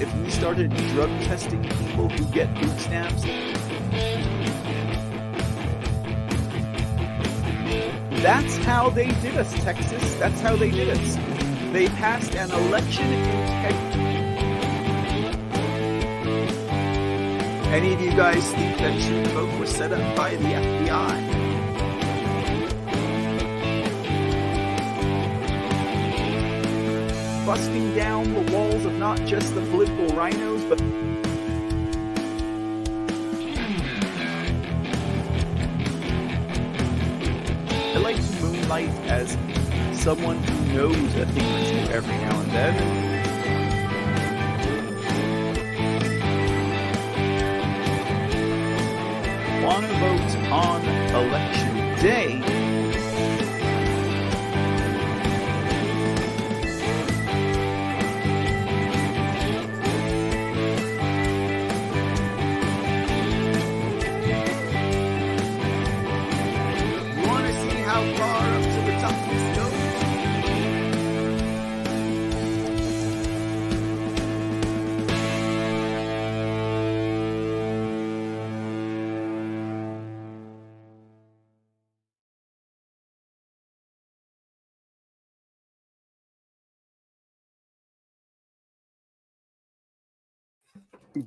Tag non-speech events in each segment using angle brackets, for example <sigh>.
if we started drug testing people who get food stamps. That's how they did us, Texas. That's how they did us. They passed an election integrity. Any of you guys think that Vote was set up by the FBI? Busting down the walls of not just the political rhinos, but I like moonlight as someone who knows a thing or two every now and then. Want to vote on election day?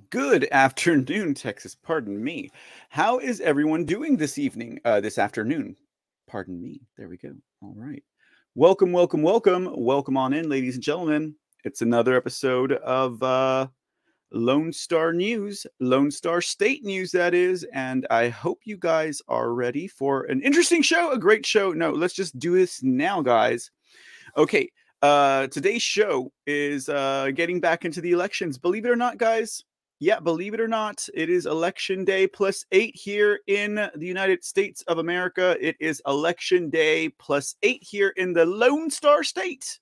Good afternoon, Texas. Pardon me. How is everyone doing this evening, uh, this afternoon? Pardon me. There we go. All right. Welcome, welcome, welcome. Welcome on in, ladies and gentlemen. It's another episode of uh, Lone Star News, Lone Star State News, that is. And I hope you guys are ready for an interesting show, a great show. No, let's just do this now, guys. Okay. Uh, today's show is uh, getting back into the elections. Believe it or not, guys, yeah, believe it or not, it is election day plus eight here in the United States of America. It is election day plus eight here in the Lone Star State.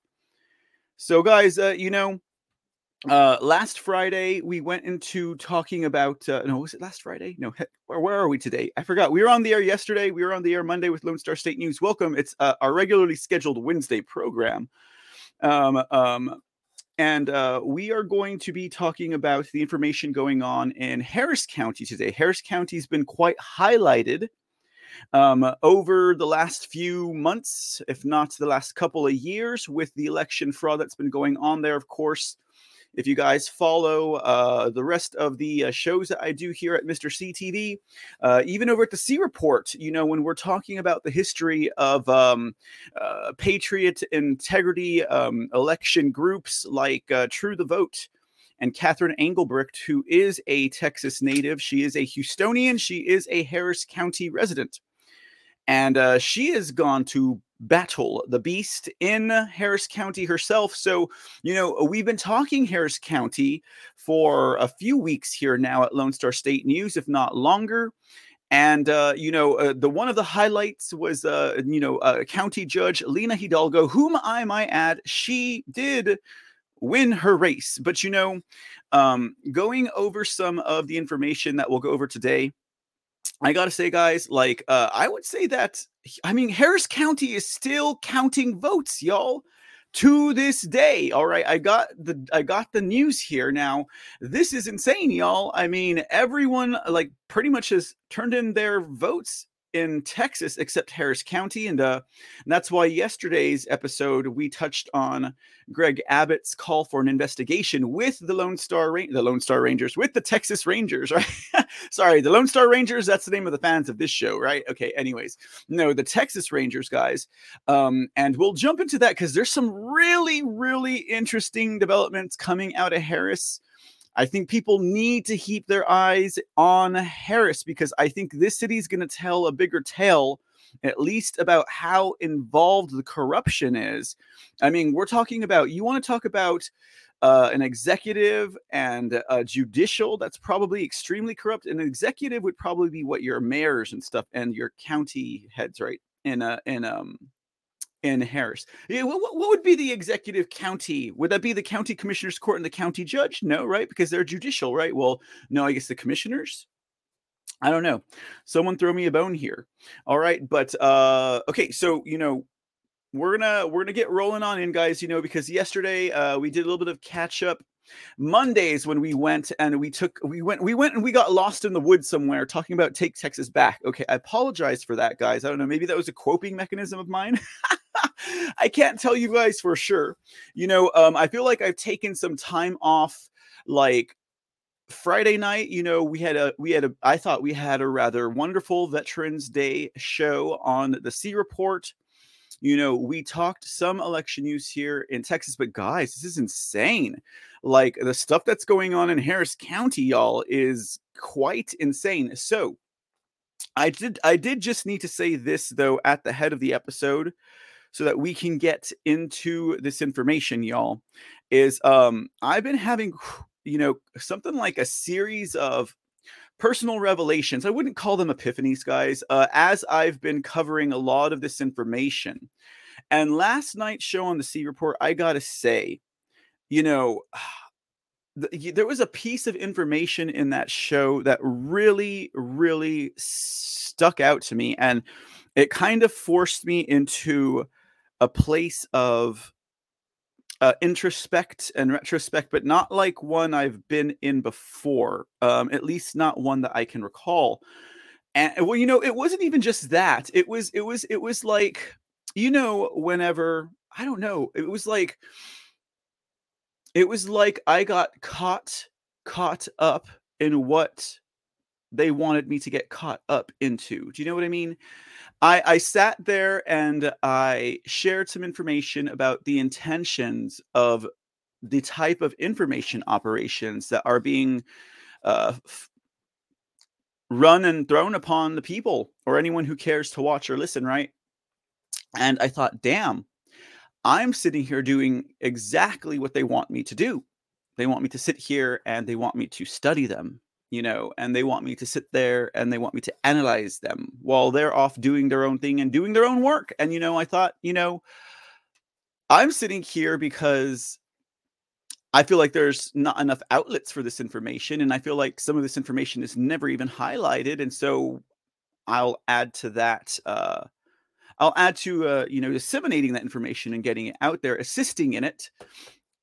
So, guys, uh, you know, uh, last Friday we went into talking about. Uh, no, was it last Friday? No, he- where, where are we today? I forgot. We were on the air yesterday. We were on the air Monday with Lone Star State News. Welcome. It's uh, our regularly scheduled Wednesday program. Um, um, and uh, we are going to be talking about the information going on in Harris County today. Harris County has been quite highlighted um, over the last few months, if not the last couple of years, with the election fraud that's been going on there. Of course, if you guys follow uh, the rest of the uh, shows that I do here at Mr. CTV, uh, even over at the C Report, you know, when we're talking about the history of um, uh, patriot integrity um, election groups like uh, True the Vote and Catherine Engelbrecht, who is a Texas native. She is a Houstonian. She is a Harris County resident. And uh, she has gone to battle the beast in Harris County herself. So, you know, we've been talking Harris County for a few weeks here now at Lone Star State News, if not longer. And uh, you know, uh, the one of the highlights was, uh, you know, uh, County Judge Lina Hidalgo, whom I might add, she did win her race. But you know, um, going over some of the information that we'll go over today, I gotta say, guys, like uh, I would say that I mean Harris County is still counting votes, y'all. To this day, all right. I got the I got the news here now. This is insane, y'all. I mean, everyone like pretty much has turned in their votes in Texas except Harris County, and uh, and that's why yesterday's episode we touched on Greg Abbott's call for an investigation with the Lone Star Ra- the Lone Star Rangers with the Texas Rangers, <laughs> right? Sorry, the Lone Star Rangers. That's the name of the fans of this show, right? Okay. Anyways, no, the Texas Rangers guys, um, and we'll jump into that because there's some really, really interesting developments coming out of Harris. I think people need to keep their eyes on Harris because I think this city is going to tell a bigger tale, at least about how involved the corruption is. I mean, we're talking about, you want to talk about uh, an executive and a judicial that's probably extremely corrupt. And an executive would probably be what your mayors and stuff and your county heads, right? In, uh, in, um, in Harris. Yeah, what, what, would be the executive county? Would that be the county commissioner's court and the county judge? No, right? Because they're judicial, right? Well, no, I guess the commissioners. I don't know. Someone throw me a bone here. All right, but uh okay, so you know, we're gonna we're gonna get rolling on in, guys. You know, because yesterday uh, we did a little bit of catch up. Mondays when we went and we took we went we went and we got lost in the woods somewhere talking about take Texas back. Okay, I apologize for that, guys. I don't know, maybe that was a coping mechanism of mine. <laughs> <laughs> I can't tell you guys for sure. You know, um, I feel like I've taken some time off, like Friday night, you know, we had a we had a I thought we had a rather wonderful Veterans Day show on the C report. You know, we talked some election news here in Texas, but guys, this is insane. Like the stuff that's going on in Harris County, y'all, is quite insane. So I did I did just need to say this though at the head of the episode so that we can get into this information, y'all. Is um I've been having you know, something like a series of personal revelations. I wouldn't call them epiphanies, guys, uh, as I've been covering a lot of this information. And last night's show on the C Report, I got to say, you know, <sighs> there was a piece of information in that show that really, really stuck out to me. And it kind of forced me into a place of uh, introspect and retrospect, but not like one I've been in before. Um, at least not one that I can recall. And well, you know, it wasn't even just that. It was, it was, it was like, you know, whenever I don't know, it was like, it was like I got caught, caught up in what they wanted me to get caught up into. Do you know what I mean? I, I sat there and I shared some information about the intentions of the type of information operations that are being uh, f- run and thrown upon the people or anyone who cares to watch or listen, right? And I thought, damn, I'm sitting here doing exactly what they want me to do. They want me to sit here and they want me to study them you know, and they want me to sit there and they want me to analyze them while they're off doing their own thing and doing their own work. And, you know, I thought, you know, I'm sitting here because I feel like there's not enough outlets for this information. And I feel like some of this information is never even highlighted. And so I'll add to that. Uh, I'll add to, uh, you know, disseminating that information and getting it out there, assisting in it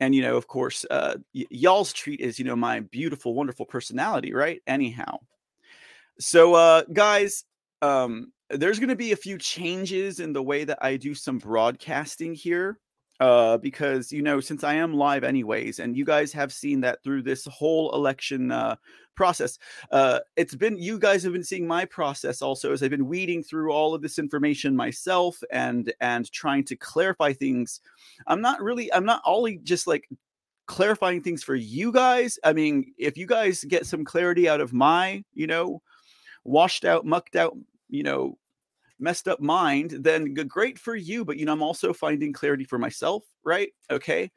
and you know of course uh y- y'all's treat is you know my beautiful wonderful personality right? Anyhow. So uh guys um there's going to be a few changes in the way that i do some broadcasting here uh, because you know since I am live anyways, and you guys have seen that through this whole election uh, process. Uh, it's been you guys have been seeing my process also as I've been weeding through all of this information myself and and trying to clarify things. I'm not really I'm not only just like clarifying things for you guys. I mean, if you guys get some clarity out of my you know washed out, mucked out, you know messed up mind, then great for you. But you know, I'm also finding clarity for myself, right? Okay.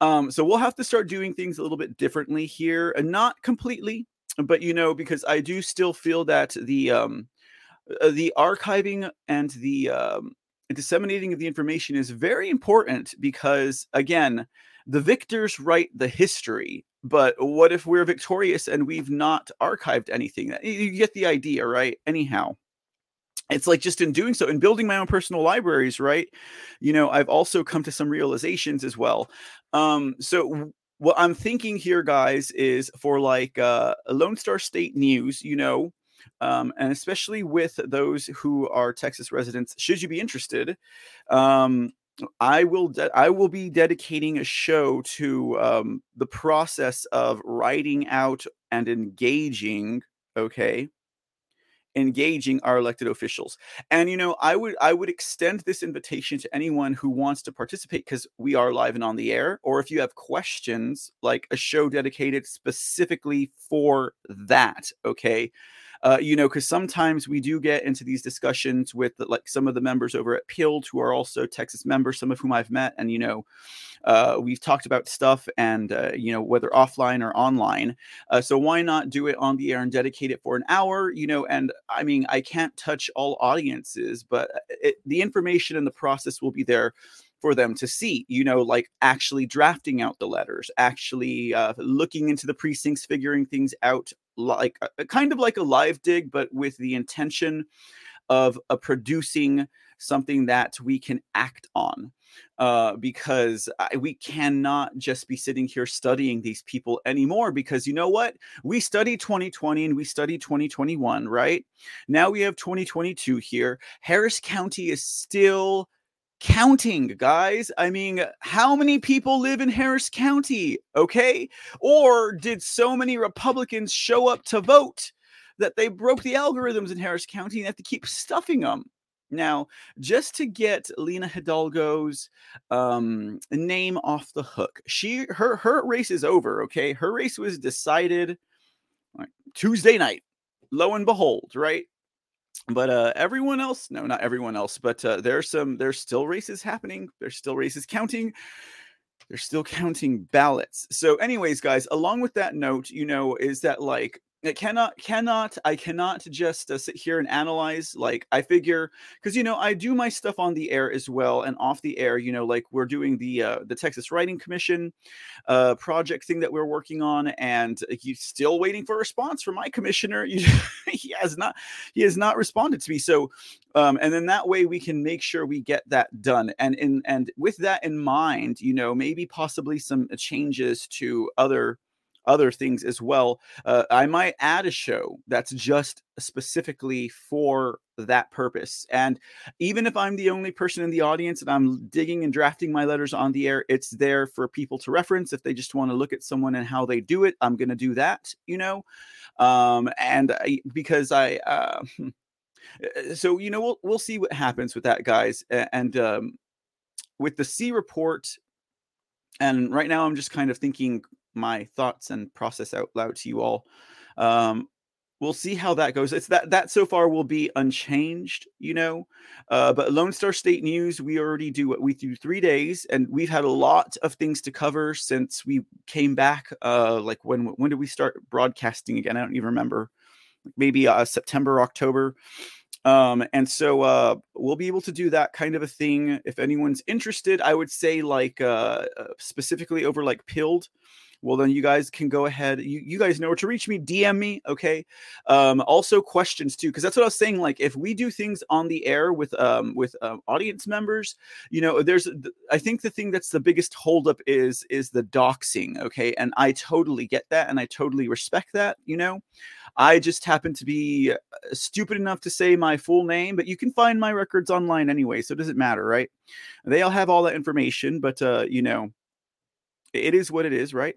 Um, so we'll have to start doing things a little bit differently here, and not completely, but you know, because I do still feel that the um, uh, the archiving and the um, disseminating of the information is very important because again, the victors write the history. But what if we're victorious and we've not archived anything? You get the idea, right? Anyhow it's like just in doing so in building my own personal libraries right? You know i've also come to some realizations as well. Um so what i'm thinking here guys is for like uh lone star state news you know um, and especially with those who are texas residents should you be interested um I will de- I will be dedicating a show to um, the process of writing out and engaging okay engaging our elected officials. And you know i would i would extend this invitation to anyone who wants to participate because we are live and on the air or if you have questions like a show dedicated specifically for that okay uh, you know, because sometimes we do get into these discussions with like some of the members over at Pilled who are also Texas members, some of whom I've met, and you know, uh, we've talked about stuff and uh, you know whether offline or online. Uh, so why not do it on the air and dedicate it for an hour? You know, and I mean, I can't touch all audiences, but uh, it, the information and the process will be there for them to see you know like actually drafting out the letters actually uh, looking into the precincts figuring things out like a, kind of like a live dig, but with the intention of uh, producing something that we can act on uh, because I, we cannot just be sitting here studying these people anymore. Because you know what? We studied 2020 and we studied 2021, right? Now we have 2022 here. Harris County is still counting, guys. I mean, how many people live in Harris County? Okay. Or did so many Republicans show up to vote that they broke the algorithms in Harris County and have to keep stuffing them? Now, just to get Lina Hidalgo's um, name off the hook, she her her race is over. Okay, her race was decided Tuesday night. Lo and behold, right? But uh, everyone else, no, not everyone else, but uh, there's some there's still races happening. There's still races counting. They're still counting ballots. So, anyways, guys, along with that note, you know, is that like it cannot cannot i cannot just uh, sit here and analyze like i figure because you know i do my stuff on the air as well and off the air you know like we're doing the uh, the texas writing commission uh, project thing that we're working on and he's still waiting for a response from my commissioner. <laughs> He has not he has not responded to me. So um, and then that way we can make sure we get that done. And in and with that in mind you know maybe possibly some changes to other other things as well. Uh, I might add a show that's just specifically for that purpose. And even if I'm the only person in the audience and I'm digging and drafting my letters on the air, it's there for people to reference. If they just want to look at someone and how they do it, I'm going to do that, you know? Um, and I, because I, uh, hmm, uh, so, you know, we'll, we'll see what happens with that, guys. And, um, with the C report, and right now I'm just kind of thinking my thoughts and process out loud to you all. Um, we'll see how that goes. It's that that so far will be unchanged, you know. Uh, but Lone Star State News, we already do what we do three days, and we've had a lot of things to cover since we came back. Uh, like when when did we start broadcasting again? I don't even remember. Maybe uh, September, October. Um, and so uh, we'll be able to do that kind of a thing if anyone's interested. I would say like uh, uh specifically over like Pilled well then you guys can go ahead you, you guys know where to reach me dm me okay? Um also questions too because that's what i was saying like if we do things on the air with um with um, audience members you know there's i think the thing that's the biggest holdup is is the doxing okay? And i totally get that and i totally respect that you know? I just happen to be uh, stupid enough to say my full name, but you can find my records online anyway, so it doesn't matter, right? they all have all that information, but uh, you know, it is what it is, right?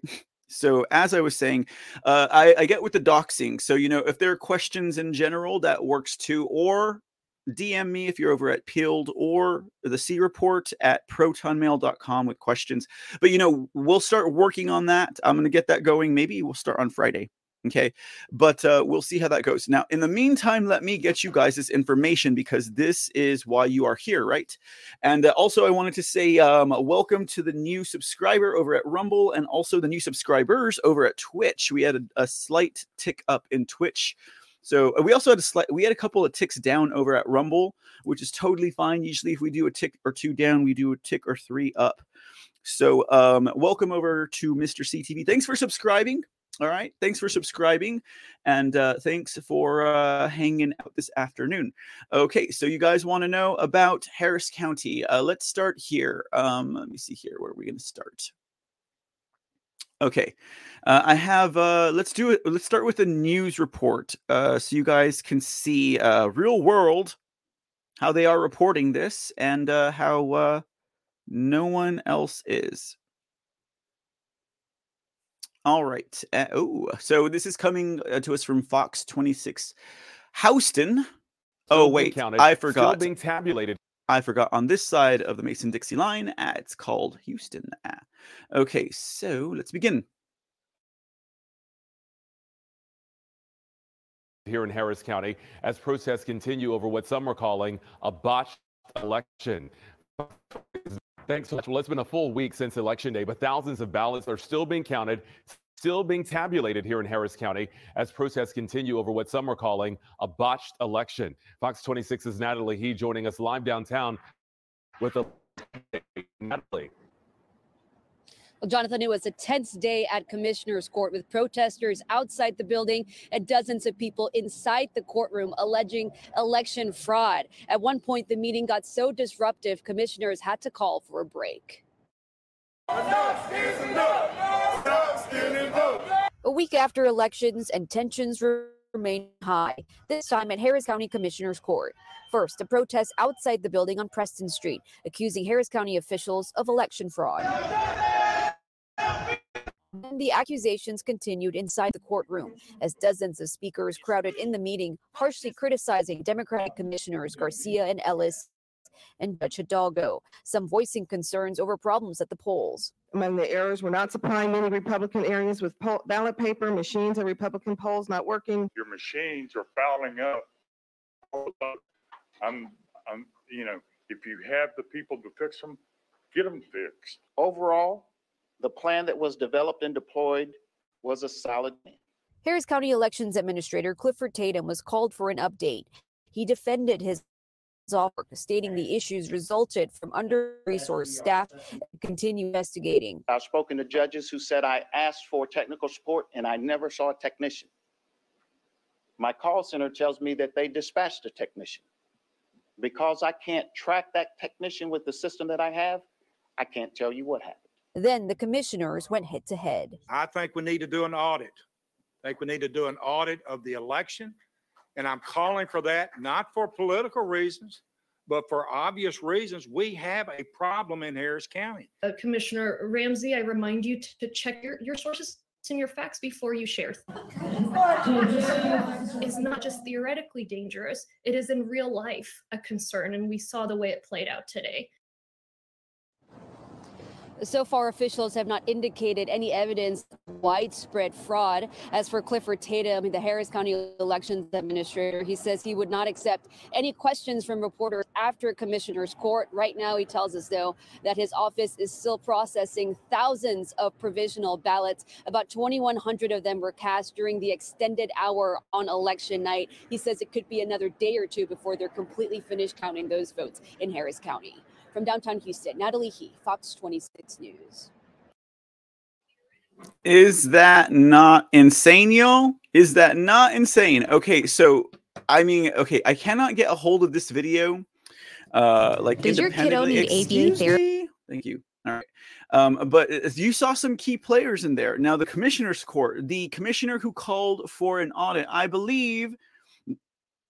So as I was saying, uh, I, I get with the doxing. So you know, if there are questions in general, that works too. Or DM me if you're over at Pilled or the C Report at protonmail.com with questions. But you know, we'll start working on that. I'm going to get that going. Maybe we'll start on Friday. Okay. But uh, we'll see how that goes. Now, in the meantime, let me get you guys this information because this is why you are here, right? And uh, also, I wanted to say um, welcome to the new subscriber over at Rumble and also the new subscribers over at Twitch. We had a, a slight tick up in Twitch. So uh, we also had a slight, we had a couple of ticks down over at Rumble, which is totally fine. Usually, if we do a tick or two down, we do a tick or three up. So, um, welcome over to Mr. CTV. Thanks for subscribing. All right. Thanks for subscribing and uh, thanks for uh, hanging out this afternoon. Okay. So, you guys want to know about Harris County? Uh, let's start here. Um, let me see here. Where are we going to start? Okay. Uh, I have, uh, let's do it. Let's start with a news report uh, so you guys can see uh, real world how they are reporting this and uh, how uh, no one else is. All right. Uh, oh, so this is coming uh, to us from Fox 26 Houston. Oh, wait. Counted, I forgot. Still being tabulated. I forgot on this side of the Mason Dixie line. Uh, it's called Houston. Uh, okay, so let's begin. Here in Harris County, as protests continue over what some are calling a botched election. Thanks so much. Well, it's been a full week since Election Day, but thousands of ballots are still being counted, still being tabulated here in Harris County as protests continue over what some are calling a botched election. Fox 26's Natalie He joining us live downtown with a Natalie. Well, Jonathan, it was a tense day at Commissioner's Court with protesters outside the building and dozens of people inside the courtroom alleging election fraud. At one point, the meeting got so disruptive, commissioners had to call for a break. A week after elections and tensions remain high, this time at Harris County Commissioner's Court. First, a protest outside the building on Preston Street, accusing Harris County officials of election fraud. Then the accusations continued inside the courtroom as dozens of speakers crowded in the meeting, harshly criticizing Democratic commissioners Garcia and Ellis and Judge Hidalgo, some voicing concerns over problems at the polls. Among the errors, we're not supplying many Republican areas with poll- ballot paper, machines at Republican polls not working. your machines are fouling up. I'm, I'm, you know, if you have the people to fix them, get them fixed. Overall, the plan that was developed and deployed was a solid plan. Harris County Elections Administrator Clifford Tatum was called for an update. He defended his offer, stating the issues resulted from under-resourced staff and continue investigating. I've spoken to judges who said I asked for technical support and I never saw a technician. My call center tells me that they dispatched a technician. Because I can't track that technician with the system that I have, I can't tell you what happened. Then the commissioners went head to head. I think we need to do an audit. I think we need to do an audit of the election. And I'm calling for that, not for political reasons, but for obvious reasons. We have a problem in Harris County. Uh, Commissioner Ramsey, I remind you to, to check your, your sources and your facts before you share. It's not just theoretically dangerous, it is in real life a concern, and we saw the way it played out today. So far, officials have not indicated any evidence of widespread fraud. As for Clifford Tatum, the Harris County Elections Administrator, he says he would not accept any questions from reporters after Commissioner's Court. Right now, he tells us, though, that his office is still processing thousands of provisional ballots. About 2,100 of them were cast during the extended hour on election night. He says it could be another day or two before they're completely finished counting those votes in Harris County. From downtown Houston, Natalie He, Fox 26 News. Is that not insane, y'all? Is that not insane? Okay, so I mean, okay, I cannot get a hold of this video. Uh, like Does your kiddo independently. need ABA therapy? Thank you. All right. Um, but you saw some key players in there. Now, the commissioner's court, the commissioner who called for an audit, I believe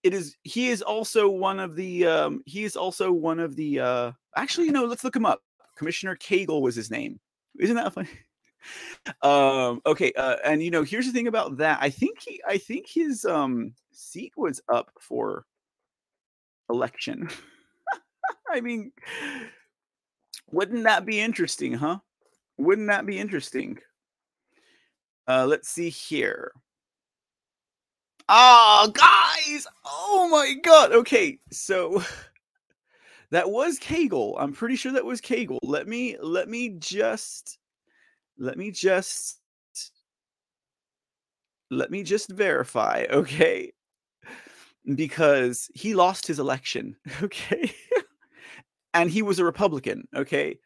it is he is also one of the um he is also one of the uh actually know let's look him up. Commissioner Cagle was his name. Isn't that funny? <laughs> Um okay uh and you know here's the thing about that. I think he i think his um seat was up for election. <laughs> I mean wouldn't that be interesting huh? Wouldn't that be interesting? Uh let's see here Oh, guys! Oh my god. Okay, so <laughs> that was Cagle. I'm pretty sure that was Cagle. Let me let me just let me just let me just verify, okay? Because he lost his election, <laughs> okay? and he was a Republican, okay?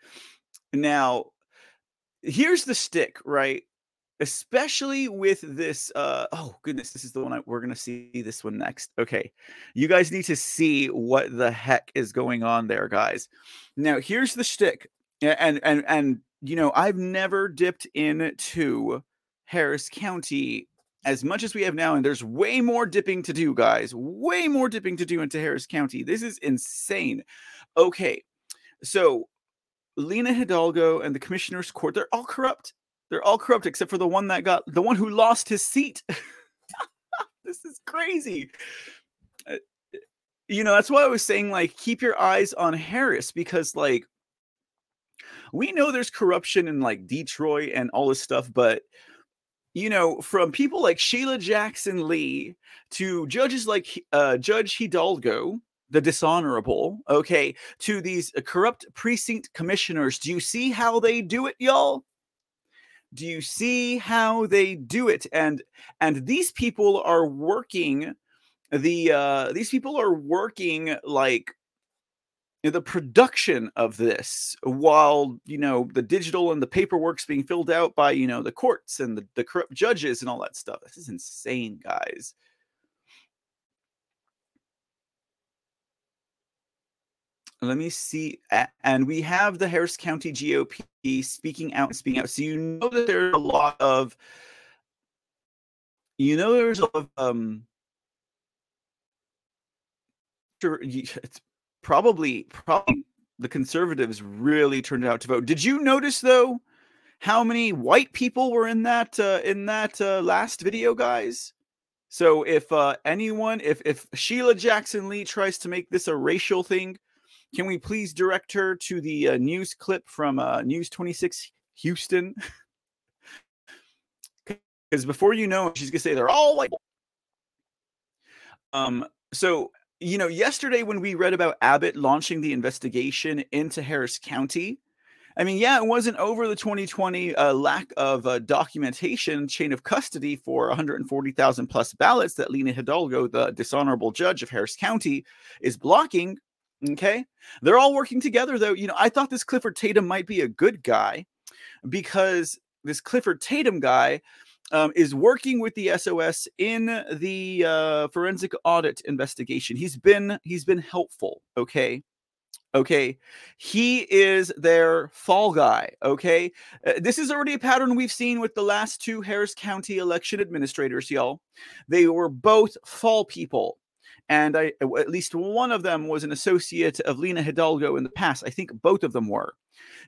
Now, here's the stick, right? Especially with this uh oh goodness this is the one I, we're gonna see this one next. Okay you guys need to see what the heck is going on there guys. Now here's the shtick and and and you know i've never dipped into harris county as much as we have now and there's way more dipping to do guys way more dipping to do into harris county. This is insane. Okay so lina hidalgo and the commissioner's court they're all corrupt they're all corrupt except for the one that got the one who lost his seat. <laughs> this is crazy. Uh, you know, that's why I was saying like keep your eyes on Harris because like we know there's corruption in like Detroit and all this stuff, but you know, from people like Sheila Jackson Lee to judges like uh, Judge Hidalgo, the dishonorable, okay, to these corrupt precinct commissioners. Do you see how they do it, y'all? Do you see how they do it? And and these people are working the uh these people are working like the production of this while you know the digital and the paperwork's being filled out by you know the courts and the, the corrupt judges and all that stuff. This is insane guys let me see and we have the harris county gop speaking out and speaking out so you know that there's a lot of you know there's a lot of um it's probably probably the conservatives really turned out to vote. Did you notice though how many white people were in that uh, in that uh, last video, guys? So if uh, anyone, if if Sheila Jackson Lee tries to make this a racial thing, can we please direct her to the uh, news clip from uh, News 26 Houston? Because before you know, she's gonna say they're all white. Um. So you know, yesterday when we read about Abbott launching the investigation into Harris County, I mean, yeah, it wasn't over the 2020 uh, lack of uh, documentation chain of custody for 140,000 plus ballots that Lina Hidalgo, the dishonorable judge of Harris County, is blocking. Okay. They're all working together, though. You know, I thought this Clifford Tatum might be a good guy because this Clifford Tatum guy um, is working with the SOS in the uh, forensic audit investigation. He's been he's been helpful. Okay, okay he is their fall guy okay uh, this is already a pattern we've seen with the last two harris county election administrators y'all they were both fall people and I, at least one of them was an associate of lina hidalgo in the past i think both of them were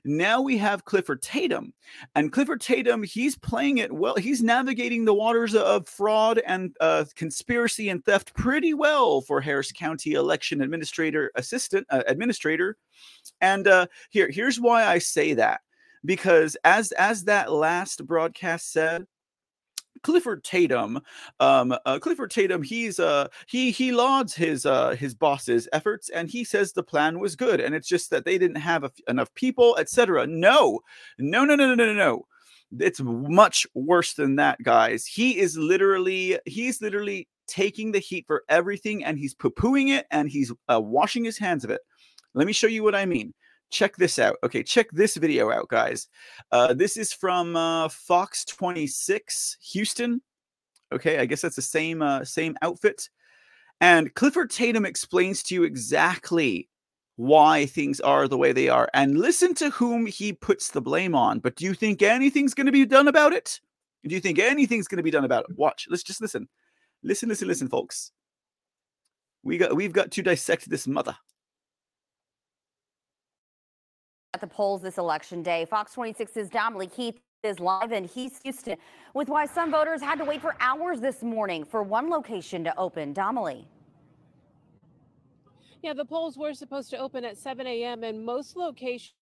now we have Clifford Tatum, and Clifford Tatum, he's playing it well. He's navigating the waters of fraud and uh, conspiracy and theft pretty well for Harris County election administrator assistant uh, administrator. And uh, here, here's why I say that because as as that last broadcast said Clifford Tatum, um, uh, Clifford Tatum, he's uh, he he lauds his uh, his boss's efforts, and he says the plan was good, and it's just that they didn't have enough people, etc. No, no, no, no, no, no, no. It's much worse than that, guys. He is literally he's literally taking the heat for everything, and he's poo pooing it, and he's uh, washing his hands of it. Let me show you what I mean check this out. Okay, check this video out, guys. Uh, this is from uh, Fox 26 Houston. Okay, I guess that's the same uh, same outfit. And Clifford Tatum explains to you exactly why things are the way they are. And listen to whom he puts the blame on. But do you think anything's going to be done about it? Do you think anything's going to be done about it? Watch. Let's just listen. Listen, listen, listen, folks. We got we've got to dissect this mother at the polls this election day. Fox 26's Dominique Heath is live in East Houston with why some voters had to wait for hours this morning for one location to open. Dominique. Yeah, the polls were supposed to open at 7 a.m. and most locations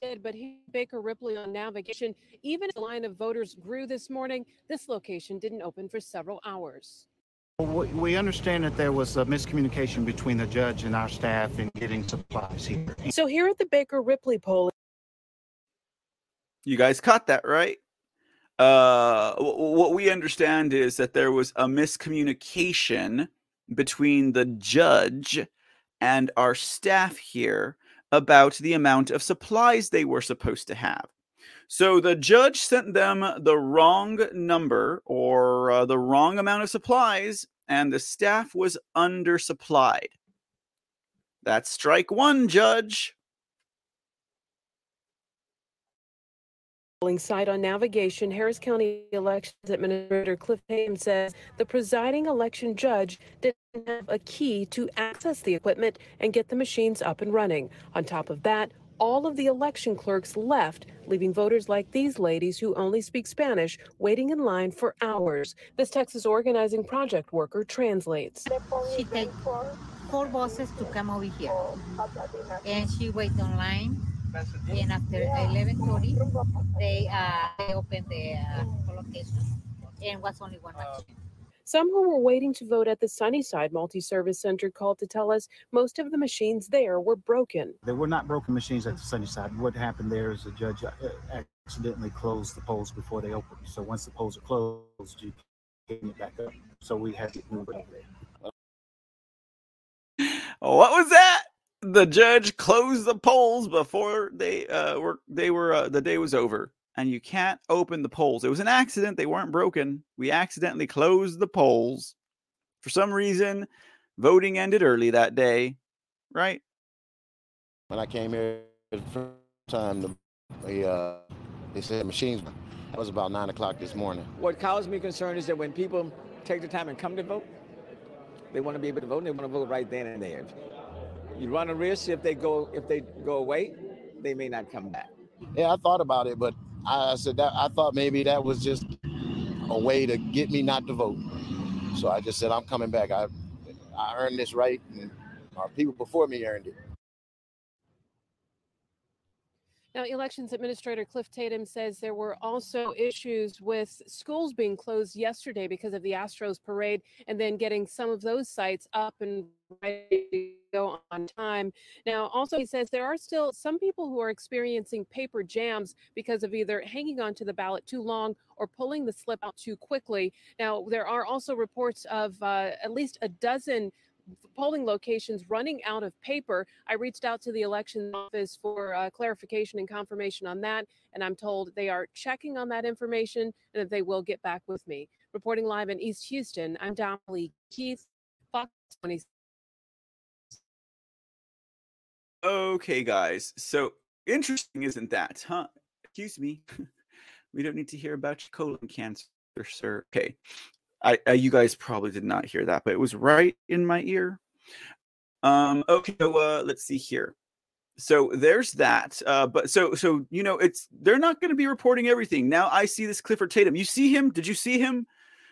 did, but here Baker Ripley on navigation, even the line of voters grew this morning, this location didn't open for several hours. We understand that there was a miscommunication between the judge and our staff in getting supplies here. So here at the Baker Ripley poll, you guys caught that right. Uh, what we understand is that there was a miscommunication between the judge and our staff here about the amount of supplies they were supposed to have. So the judge sent them the wrong number or uh, the wrong amount of supplies, and the staff was undersupplied. That's strike one, judge. site on navigation, Harris County Elections Administrator Cliff Tatum says the presiding election judge didn't have a key to access the equipment and get the machines up and running. On top of that, all of the election clerks left, leaving voters like these ladies who only speak Spanish waiting in line for hours. This Texas Organizing Project worker translates. She takes four buses to come over here, and she waits online. And after 11:30, they uh, they open the uh, location, and was only one machine. Some who were waiting to vote at the Sunnyside Multi Service Center called to tell us most of the machines there were broken. There were not broken machines at the Sunnyside. What happened there is the judge uh, accidentally closed the polls before they opened. So once the polls are closed, you can it back up. So we had to move it over there. What was that? the judge closed the polls before they uh, were they were uh, the day was over and you can't open the polls it was an accident they weren't broken. We accidentally closed the polls for some reason voting ended early that day right? When i came here the first time the, the uh, they said machines that was about nine o'clock this morning. What caused me concern is that when people take the time and come to vote they want to be able to vote and they want to vote right then and there. You run a risk if they go if they go away, they may not come back. Yeah, I thought about it, but I said that I thought maybe that was just a way to get me not to vote. So I just said I'm coming back. I I earned this right, and our people before me earned it. Now, Elections Administrator Cliff Tatum says there were also issues with schools being closed yesterday because of the Astros parade and then getting some of those sites up and ready to go on time. Now, also, he says there are still some people who are experiencing paper jams because of either hanging onto the ballot too long or pulling the slip out too quickly. Now, there are also reports of uh, at least a dozen polling locations running out of paper. I reached out to the election office for uh, clarification and confirmation on that, and I'm told they are checking on that information and that they will get back with me. Reporting live in East Houston, I'm Dominique Keith, Fox 26. Okay, guys. So interesting, isn't that, huh? Excuse me. <laughs> we don't need to hear about your colon cancer, sir. Okay. I, I, you guys probably did not hear that, but it was right in my ear. Um, okay, so uh, let's see here. So there's that. Uh, but so so you know, it's they're not going to be reporting everything. Now I see this Clifford Tatum. You see him? Did you see him?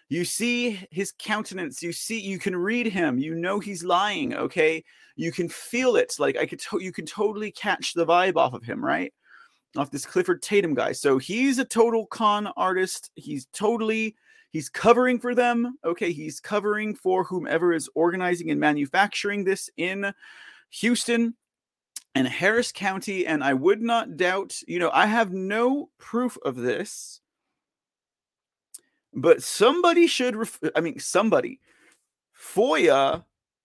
You see his countenance. You see, you can read him. You know he's lying. Okay, you can feel it. Like I could, to- you can totally catch the vibe off of him, right? Off this Clifford Tatum guy. So he's a total con artist. He's totally He's covering for them. Okay, he's covering for whomever is organizing and manufacturing this in Houston and Harris County. And I would not doubt, you know, I have no proof of this, but somebody should, ref- I mean, somebody, FOIA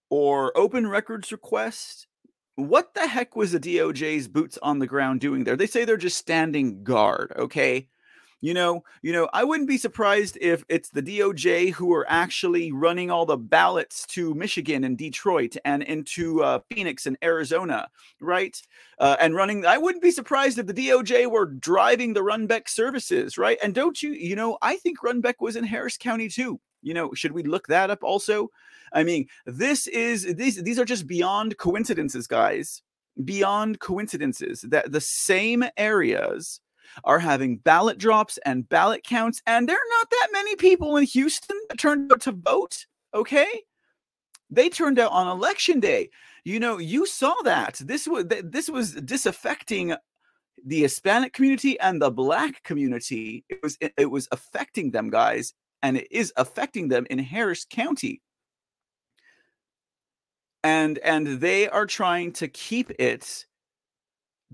or open records request. What the heck was the DOJ's boots on the ground doing there? They say they're just standing guard, okay? You know you know i wouldn't be surprised if it's the doj who are actually running all the ballots to michigan and detroit and into uh, phoenix and arizona right? Uh, and running i wouldn't be surprised if the doj were driving the runbeck services right? And don't you you know i think runbeck was in harris county too. You know should we look that up also? I mean this is these these are just beyond coincidences guys. Beyond coincidences that the same areas are having ballot drops and ballot counts, and there are not that many people in Houston that turned out to vote. Okay, they turned out on election day. You know, you saw that this was this was disaffecting the Hispanic community and the Black community. It was it, was affecting them, guys, and it is affecting them in Harris County and and they are trying to keep it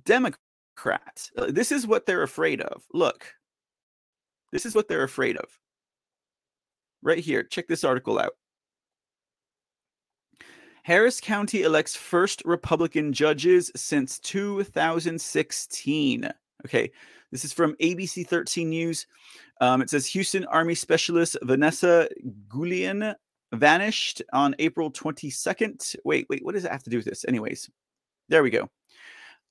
democratic Democrats. Uh, this is what they're afraid of. Look, this is what they're afraid of. Right here, check this article out. Harris County elects first Republican judges since 2016. Okay, this is from ABC 13 News. Um, it says Houston Army Specialist Vanessa Guillen vanished on April 22nd. Wait, wait, what does it have to do with this? Anyways, there we go.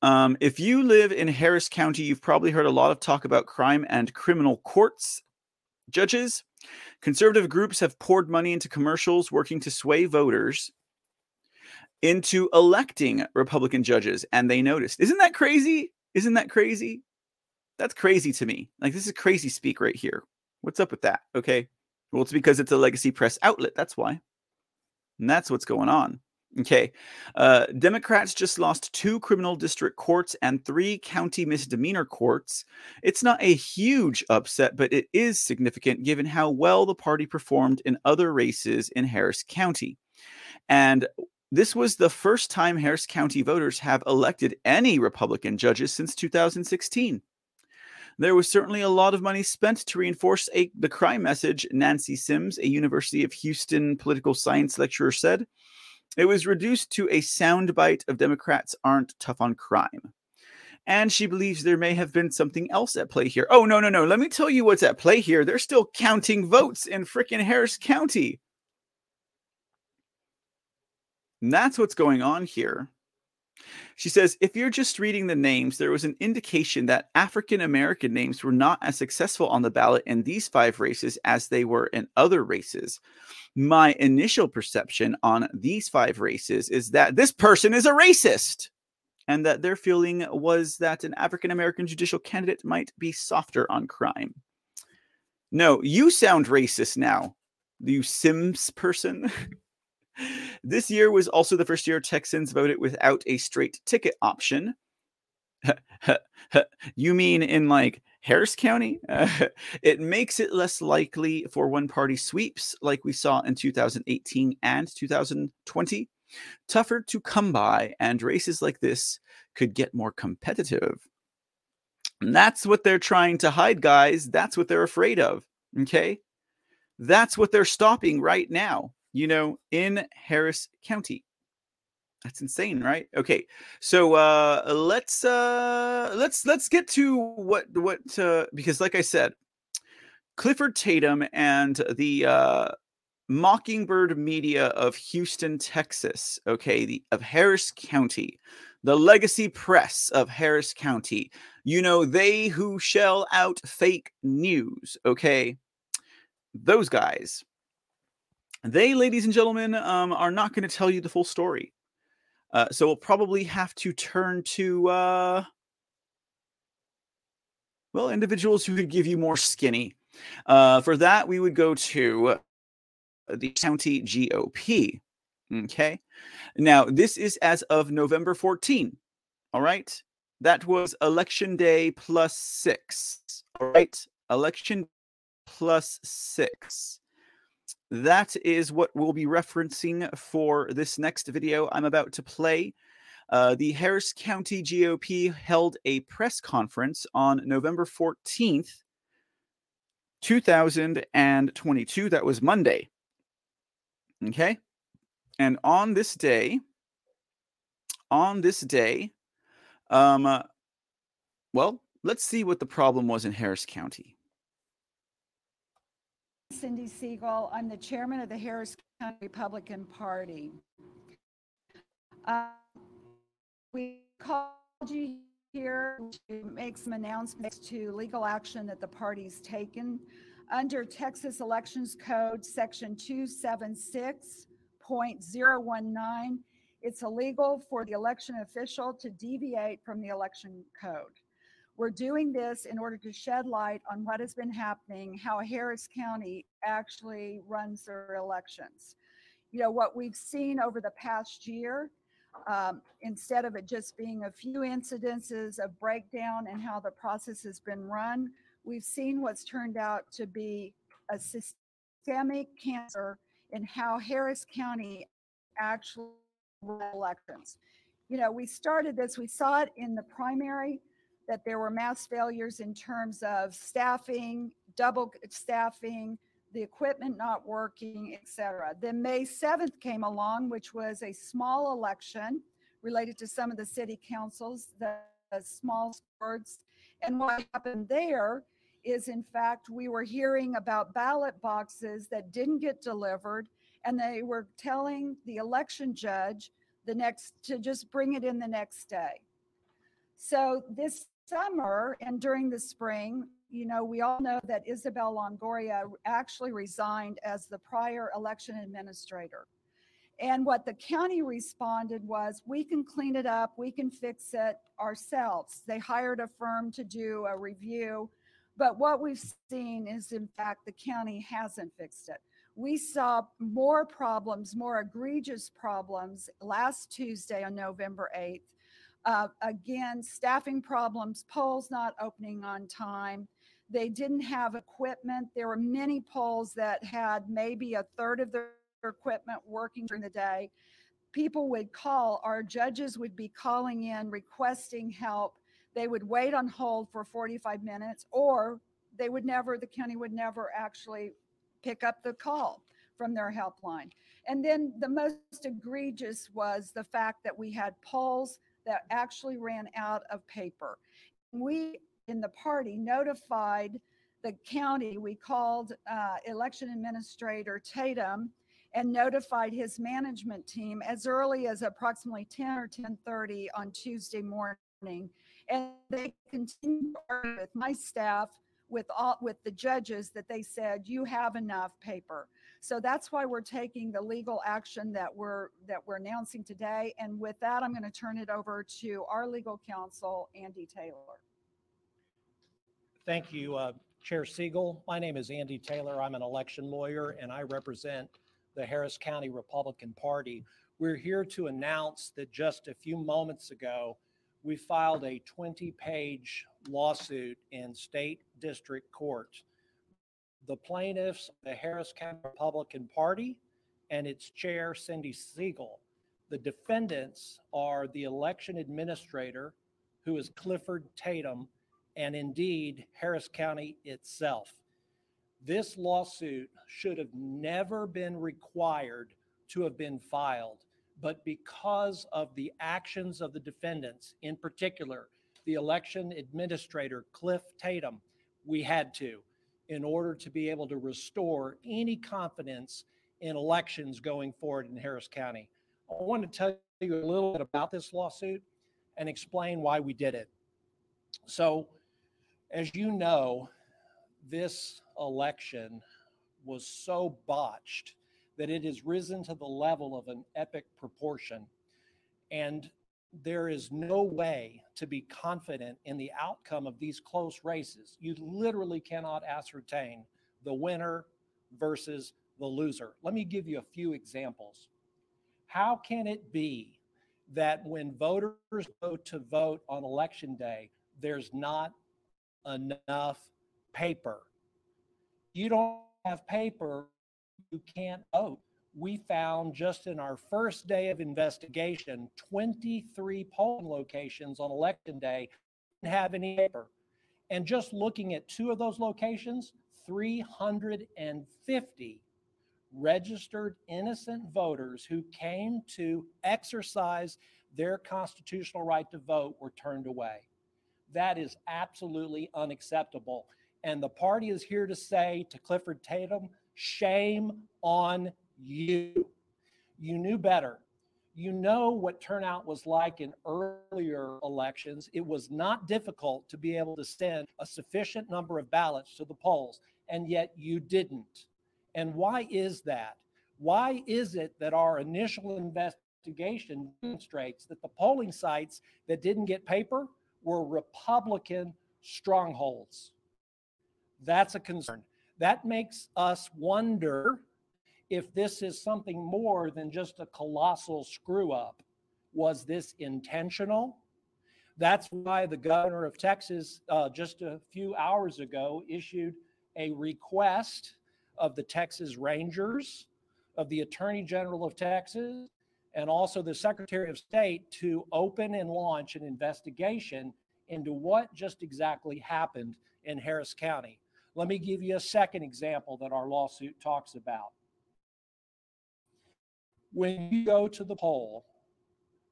Um, if you live in Harris County, you've probably heard a lot of talk about crime and criminal courts judges. Conservative groups have poured money into commercials working to sway voters into electing Republican judges, and they noticed. Isn't that crazy? Isn't that crazy? That's crazy to me. Like, this is crazy speak right here. What's up with that? Okay. Well, it's because it's a legacy press outlet. That's why. And that's what's going on. Okay. Uh, Democrats just lost two criminal district courts and three county misdemeanor courts. It's not a huge upset, but it is significant given how well the party performed in other races in Harris County. And this was the first time Harris County voters have elected any Republican judges since 2016. There was certainly a lot of money spent to reinforce a, the crime message, Nancy Sims, a University of Houston political science lecturer, said. It was reduced to a soundbite of Democrats aren't tough on crime. And she believes there may have been something else at play here. Oh, no, no, no. Let me tell you what's at play here. They're still counting votes in frickin' Harris County. And that's what's going on here. She says, if you're just reading the names, there was an indication that African American names were not as successful on the ballot in these five races as they were in other races. My initial perception on these five races is that this person is a racist and that their feeling was that an African American judicial candidate might be softer on crime. No, you sound racist now, you Sims person. <laughs> this year was also the first year Texans voted without a straight ticket option. <laughs> you mean in like Harris County? <laughs> it makes it less likely for one party sweeps like we saw in 2018 and 2020. Tougher to come by, and races like this could get more competitive. And that's what they're trying to hide, guys. That's what they're afraid of. Okay. That's what they're stopping right now you know, in Harris County. That's insane, right? Okay. So uh let's uh let's let's get to what what uh because like I said, Clifford Tatum and the uh Mockingbird Media of Houston, Texas, okay, the of Harris County, the legacy press of Harris County. You know, they who shell out fake news, okay? Those guys they, ladies and gentlemen, um, are not going to tell you the full story. Uh, so we'll probably have to turn to, uh, well, individuals who could give you more skinny. Uh, for that, we would go to the county GOP. Okay. Now, this is as of November 14. All right. That was election day plus six. All right. Election plus six that is what we'll be referencing for this next video I'm about to play. Uh, the Harris County GOP held a press conference on November 14th, 2022. That was Monday. Okay. And on this day, on this day, um, uh, well, let's see what the problem was in Harris County. Cindy Siegel. I'm the chairman of the Harris County Republican Party. Uh, we called you here to make some announcements to legal action that the party's taken. Under Texas Elections Code, Section 276.019, it's illegal for the election official to deviate from the election code. We're doing this in order to shed light on what has been happening, how Harris County actually runs their elections. You know, what we've seen over the past year, um, instead of it just being a few incidences of breakdown and how the process has been run, we've seen what's turned out to be a systemic cancer in how Harris County actually runs elections. You know, we started this, we saw it in the primary that there were mass failures in terms of staffing, double staffing, the equipment not working, et cetera. Then May 7th came along, which was a small election related to some of the city councils, the, the small boards. And what happened there is, in fact, we were hearing about ballot boxes that didn't get delivered, and they were telling the election judge the next to just bring it in the next day. So this summer and during the spring, you know, we all know that Isabel Longoria actually resigned as the prior election administrator. And what the county responded was, we can clean it up, we can fix it ourselves. They hired a firm to do a review. But what we've seen is, in fact, the county hasn't fixed it. We saw more problems, more egregious problems last Tuesday on November 8th uh, again, staffing problems, polls not opening on time. They didn't have equipment. There were many polls that had maybe a third of their equipment working during the day. People would call, our judges would be calling in requesting help. They would wait on hold for 45 minutes, or they would never, the county would never actually pick up the call. from their helpline. And then the most egregious was the fact that we had polls that actually ran out of paper. We in the party notified the county, we called uh, election administrator Tatum and notified his management team as early as approximately 10 or 10:30 on Tuesday morning. And they continued with my staff, with all, with the judges, that they said, you have enough paper. So that's why we're taking the legal action that we're, that we're announcing today. And with that, I'm going to turn it over to our legal counsel, Andy Taylor. Thank you, uh, Chair Siegel. My name is Andy Taylor. I'm an election lawyer and I represent the Harris County Republican Party. We're here to announce that just a few moments ago, we filed a 20-page lawsuit in state district court. The plaintiffs, the Harris County Republican Party and its chair, Cindy Siegel. The defendants are the election administrator, who is Clifford Tatum, and indeed Harris County itself. This lawsuit should have never been required to have been filed, but because of the actions of the defendants, in particular, the election administrator, Cliff Tatum, we had to in order to be able to restore any confidence in elections going forward in Harris County. I want to tell you a little bit about this lawsuit and explain why we did it. So, as you know, this election was so botched that it has risen to the level of an epic proportion. And there is no way to be confident in the outcome of these close races. You literally cannot ascertain the winner versus the loser. Let me give you a few examples. How can it be that when voters go to vote on election day, there's not enough paper? You don't have paper, you can't vote we found just in our first day of investigation 23 polling locations on election day didn't have any paper. And just looking at two of those locations, 350 registered innocent voters who came to exercise their constitutional right to vote were turned away. That is absolutely unacceptable. And the party is here to say to Clifford Tatum, shame on you. You knew better. You know what turnout was like in earlier elections. It was not difficult to be able to send a sufficient number of ballots to the polls, and yet you didn't. And why is that? Why is it that our initial investigation demonstrates that the polling sites that didn't get paper were Republican strongholds? That's a concern. That makes us wonder if this is something more than just a colossal screw up. Was this intentional? That's why the governor of Texas, uh, just a few hours ago, issued a request of the Texas Rangers, of the Attorney General of Texas, and also the Secretary of State to open and launch an investigation into what just exactly happened in Harris County. Let me give you a second example that our lawsuit talks about. When you go to the poll,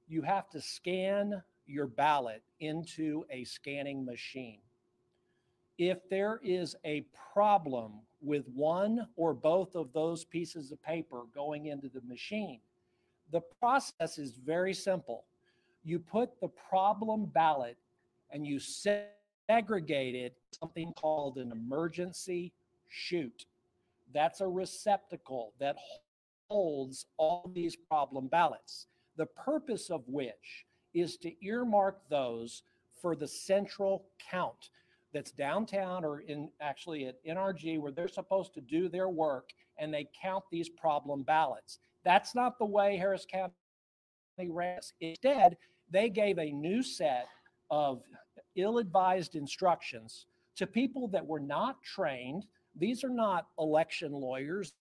you have to scan your ballot into a scanning machine. If there is a problem with one or both of those pieces of paper going into the machine, the process is very simple. You put the problem ballot and you segregate it something called an emergency chute. That's a receptacle that holds all these problem ballots, the purpose of which is to earmark those for the central count that's downtown or in actually at NRG where they're supposed to do their work and they count these problem ballots. That's not the way Harris County ran. Instead, they gave a new set of ill-advised instructions to people that were not trained. These are not election lawyers.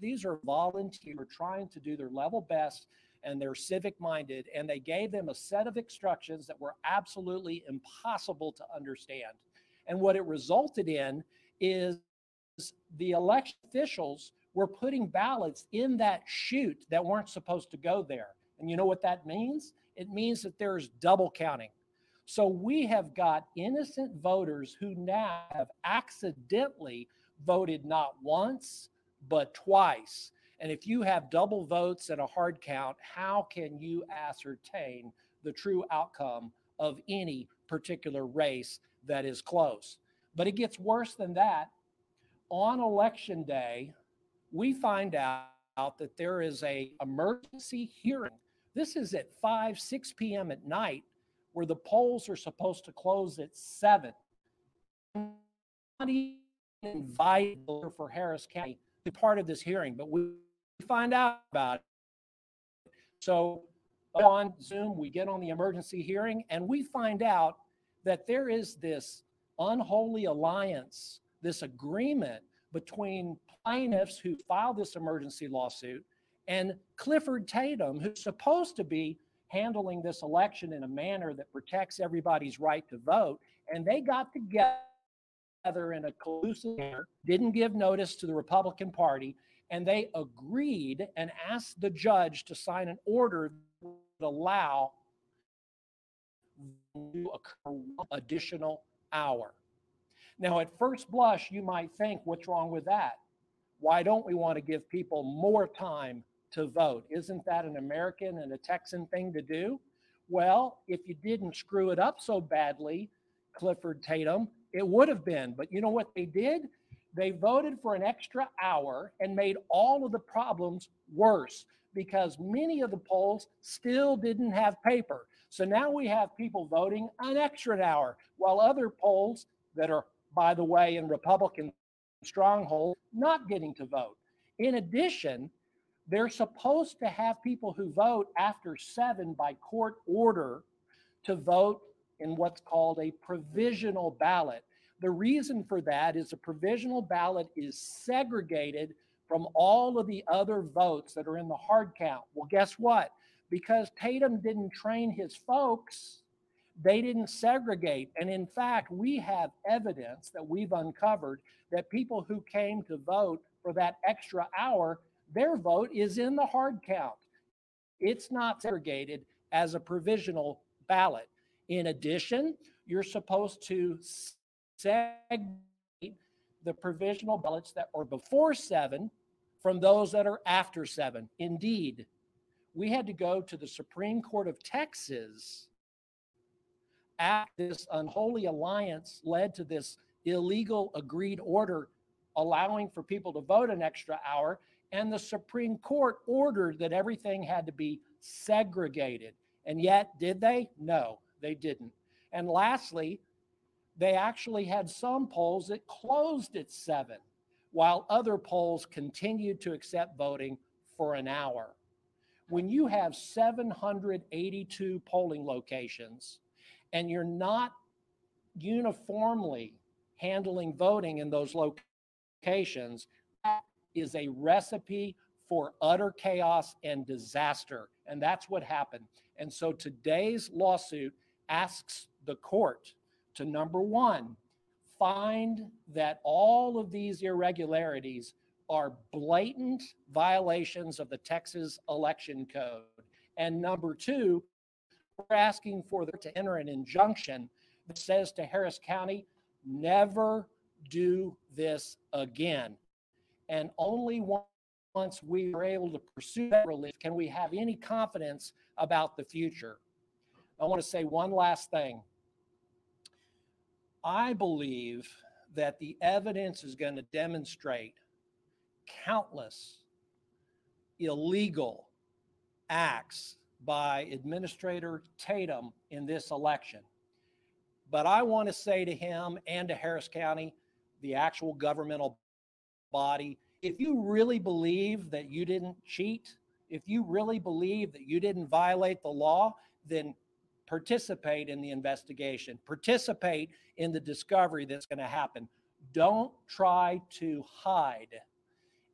These are volunteers trying to do their level best and they're civic minded. And they gave them a set of instructions that were absolutely impossible to understand. And what it resulted in is the election officials we're putting ballots in that chute that weren't supposed to go there. And you know what that means? It means that there's double counting. So we have got innocent voters who now have accidentally voted not once, but twice. And if you have double votes and a hard count, how can you ascertain the true outcome of any particular race that is close? But it gets worse than that. On election day, we find out that there is a emergency hearing. This is at 5, 6 p.m. at night, where the polls are supposed to close at 7. Not even invited for Harris County part of this hearing, but we find out about it. So on Zoom, we get on the emergency hearing and we find out that there is this unholy alliance, this agreement between plaintiffs who filed this emergency lawsuit and Clifford Tatum, who's supposed to be handling this election in a manner that protects everybody's right to vote. And they got together in a collusive manner, didn't give notice to the Republican Party, and they agreed and asked the judge to sign an order that would allow additional hour. Now, at first blush, you might think, what's wrong with that? Why don't we want to give people more time to vote? Isn't that an American and a Texan thing to do? Well, if you didn't screw it up so badly, Clifford Tatum, it would have been. But you know what they did? They voted for an extra hour and made all of the problems worse because many of the polls still didn't have paper. So now we have people voting an extra hour, while other polls that are, by the way, in Republican stronghold, not getting to vote. In addition, they're supposed to have people who vote after seven by court order to vote in what's called a provisional ballot. The reason for that is a provisional ballot is segregated from all of the other votes that are in the hard count. Well, guess what? Because Tatum didn't train his folks, they didn't segregate. And in fact, we have evidence that we've uncovered that people who came to vote for that extra hour, their vote is in the hard count. It's not segregated as a provisional ballot. In addition, you're supposed to segregate the provisional ballots that are before seven from those that are after seven. Indeed, we had to go to the Supreme Court of Texas after this unholy alliance led to this illegal agreed order allowing for people to vote an extra hour. And the Supreme Court ordered that everything had to be segregated. And yet, did they? No, they didn't. And lastly, they actually had some polls that closed at seven, while other polls continued to accept voting for an hour. When you have 782 polling locations and you're not uniformly handling voting in those locations, that is a recipe for utter chaos and disaster. And that's what happened. And so today's lawsuit asks the court to number one, find that all of these irregularities are blatant violations of the Texas election code. And number two, we're asking for them to enter an injunction that says to Harris County, never do this again. And only once we are able to pursue that relief can we have any confidence about the future. I want to say one last thing. I believe that the evidence is going to demonstrate countless illegal acts by Administrator Tatum in this election. But I want to say to him and to Harris County, the actual governmental body, if you really believe that you didn't cheat, if you really believe that you didn't violate the law, then participate in the investigation, participate in the discovery that's going to happen. Don't try to hide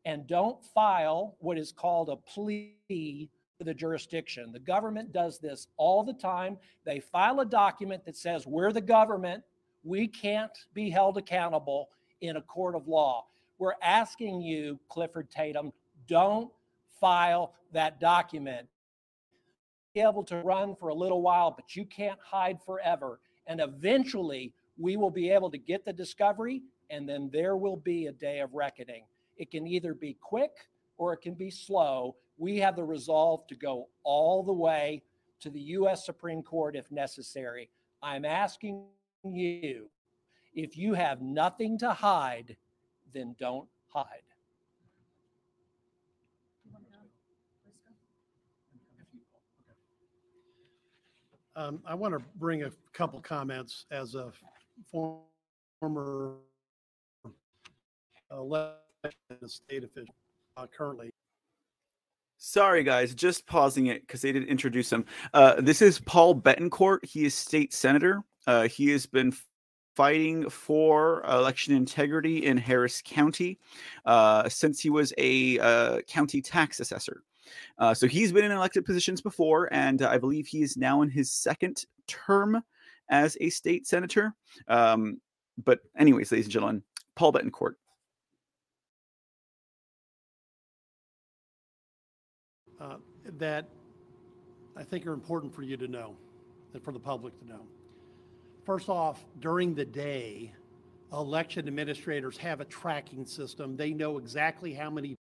and don't file what is called a plea to the jurisdiction. The government does this all the time. They file a document that says, We're the government. We can't be held accountable in a court of law. We're asking you, Clifford Tatum, don't file that document. Able to run for a little while, but you can't hide forever. And eventually, we will be able to get the discovery, and then there will be a day of reckoning. It can either be quick or it can be slow. We have the resolve to go all the way to the U.S. Supreme Court if necessary. I'm asking you if you have nothing to hide, then don't hide. Um, I want to bring a couple comments as a former elected state official uh, currently. Sorry, guys, just pausing it because they didn't introduce him. Uh, this is Paul Bettencourt. He is state senator. Uh, he has been fighting for election integrity in Harris County uh, since he was a uh, county tax assessor. Uh, so he's been in elected positions before, and I believe he is now in his second term as a state senator. Um, but, anyways, ladies and gentlemen, Paul Bettencourt. uh, that I think are important for you to know and for the public to know. First off, during the day, election administrators have a tracking system. They know exactly how many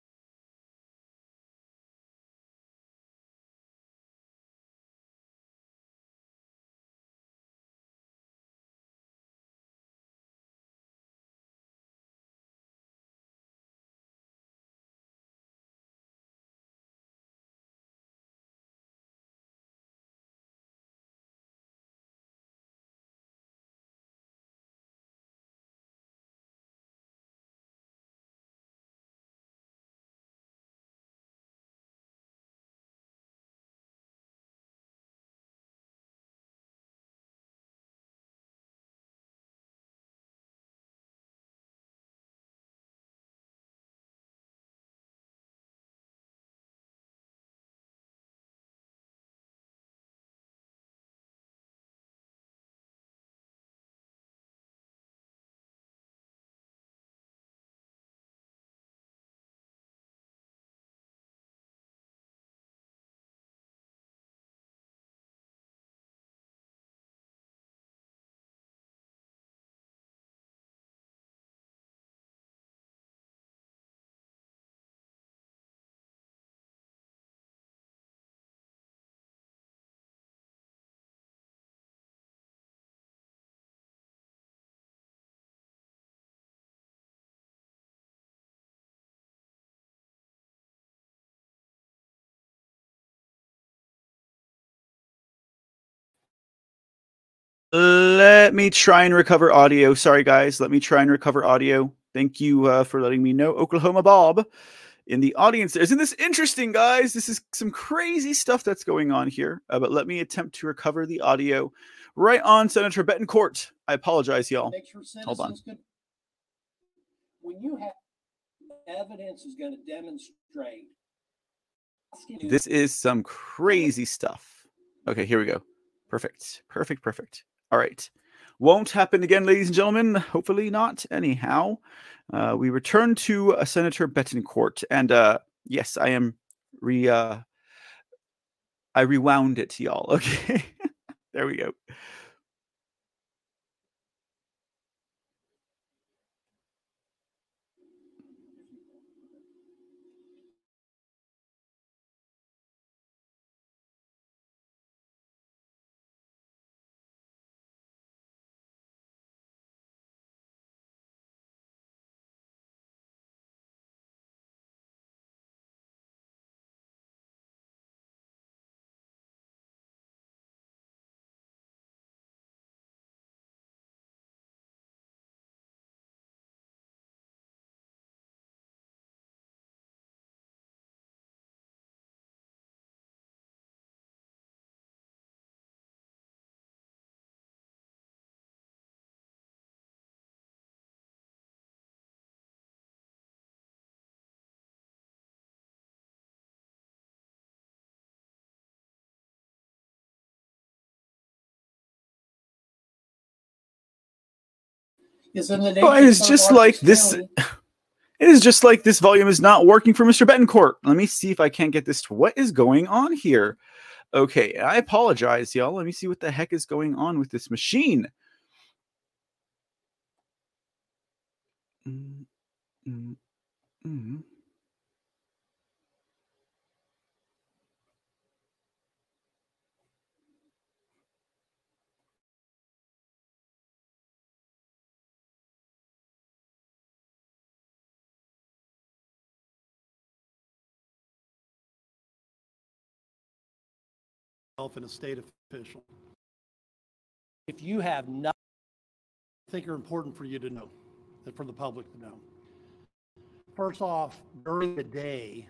Let me try and recover audio. Sorry, guys. Let me try and recover audio. Thank you uh, for letting me know. Oklahoma Bob in the audience. Isn't this interesting, guys? This is some crazy stuff that's going on here. Uh, but let me attempt to recover the audio right on Senator Bettencourt. I apologize, y'all. Make sure Hold on. citizens When you have evidence is going to demonstrate. This is some crazy stuff. Okay, here we go. Perfect. Perfect. Perfect. All right. Won't happen again, ladies and gentlemen. Hopefully not. Anyhow, uh, we return to uh, Senator Bettencourt, and uh, yes, I am re. Uh, I rewound it, y'all. <laughs> Okay, there we go. Is in the it's just like this. It is just like this volume is not working for Mr. Bettencourt. Let me see if I can't get this to what is going on here. Okay, I apologize, y'all. Let me see what the heck is going on with this machine. Mm, mm, mm. Myself and a state official. If you have not, I think are important for you to know and for the public to know. First off, during the day,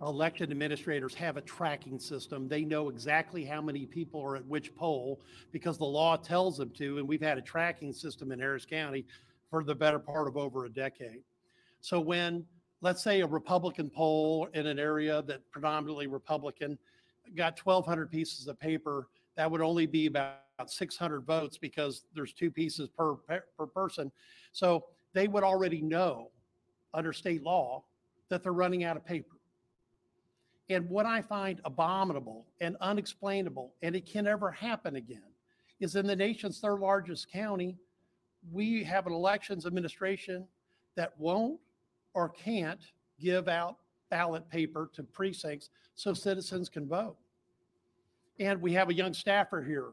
election administrators have a tracking system. They know exactly how many people are at which poll because the law tells them to. And we've had a tracking system in Harris County for the better part of over a decade. So when, let's say, a Republican poll in an area that predominantly Republican got 1,200 pieces of paper, that would only be about 600 votes because there's two pieces per, per person. So they would already know under state law that they're running out of paper. And what I find abominable and unexplainable, and it can never happen again, is in the nation's third largest county, we have an elections administration that won't or can't give out ballot paper to precincts so citizens can vote. And we have a young staffer here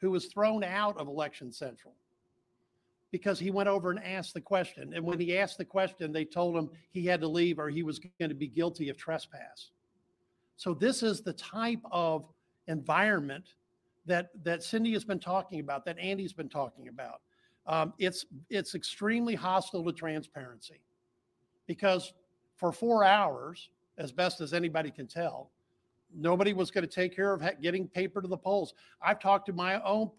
who was thrown out of Election Central because he went over and asked the question. And when he asked the question, they told him he had to leave or he was going to be guilty of trespass. So this is the type of environment that that Cindy has been talking about, that Andy's been talking about. Um, it's it's extremely hostile to transparency because for four hours, as best as anybody can tell, nobody was going to take care of getting paper to the polls. I've talked to my own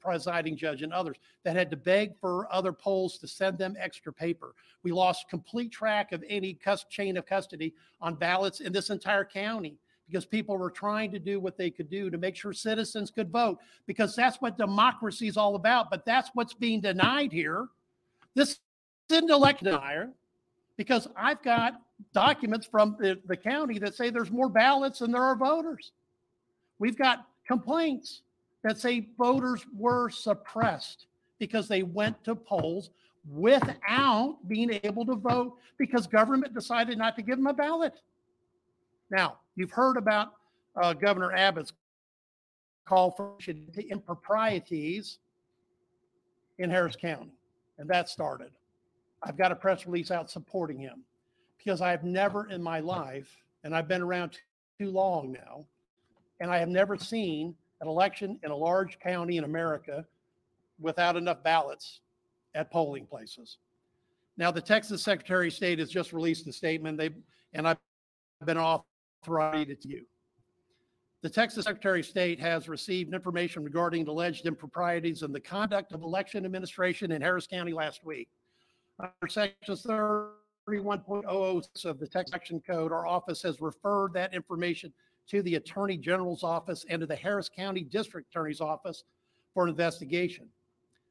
presiding judge and others that had to beg for other polls to send them extra paper. We lost complete track of any chain of custody on ballots in this entire county because people were trying to do what they could do to make sure citizens could vote because that's what democracy is all about. But that's what's being denied here. This isn't election denier because I've got documents from the, the county that say there's more ballots than there are voters. We've got complaints that say voters were suppressed because they went to polls without being able to vote because government decided not to give them a ballot. Now, you've heard about uh, Governor Abbott's call for the improprieties in Harris County, and that started. I've got a press release out supporting him because I've never in my life, and I've been around too long now, and I have never seen an election in a large county in America without enough ballots at polling places. Now, the Texas Secretary of State has just released a statement. They and I've been authorized to you. The Texas Secretary of State has received information regarding alleged improprieties in the conduct of election administration in Harris County last week. Under Section 31.006 of the Texas Election Code, our office has referred that information to the Attorney General's office and to the Harris County District Attorney's office for an investigation.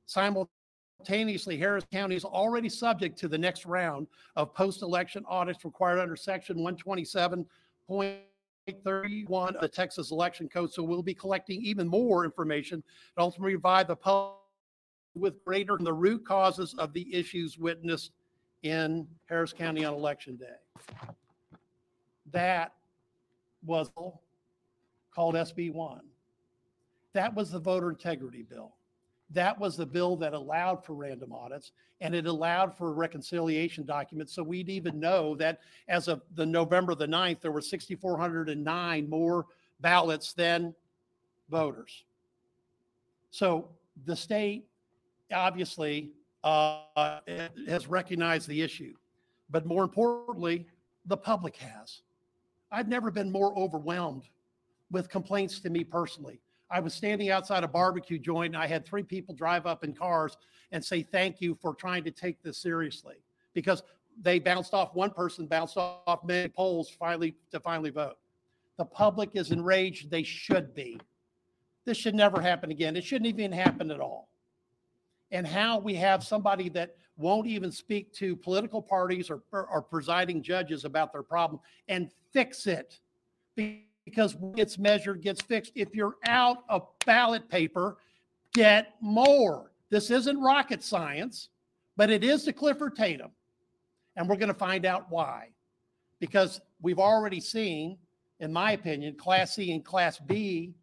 Simultaneously, Harris County is already subject to the next round of post-election audits required under Section 127.31 of the Texas Election Code. So we'll be collecting even more information to ultimately provide the public with greater the root causes of the issues witnessed in Harris County on election day. That was called SB 1. That was the voter integrity bill. That was the bill that allowed for random audits and it allowed for reconciliation documents. So we'd even know that as of the November the 9th, there were 6,409 more ballots than voters. So the state obviously uh, has recognized the issue, but more importantly, the public has. I've never been more overwhelmed with complaints to me personally. I was standing outside a barbecue joint and I had three people drive up in cars and say thank you for trying to take this seriously because they bounced off one person bounced off many polls finally to finally vote. The public is enraged. They should be. This should never happen again. It shouldn't even happen at all. And how we have somebody that won't even speak to political parties or, or presiding judges about their problem and fix it. Because gets measured gets fixed. If you're out of ballot paper, get more. This isn't rocket science, but it is the Clifford Tatum. And we're going to find out why. Because we've already seen, in my opinion, Class C and Class B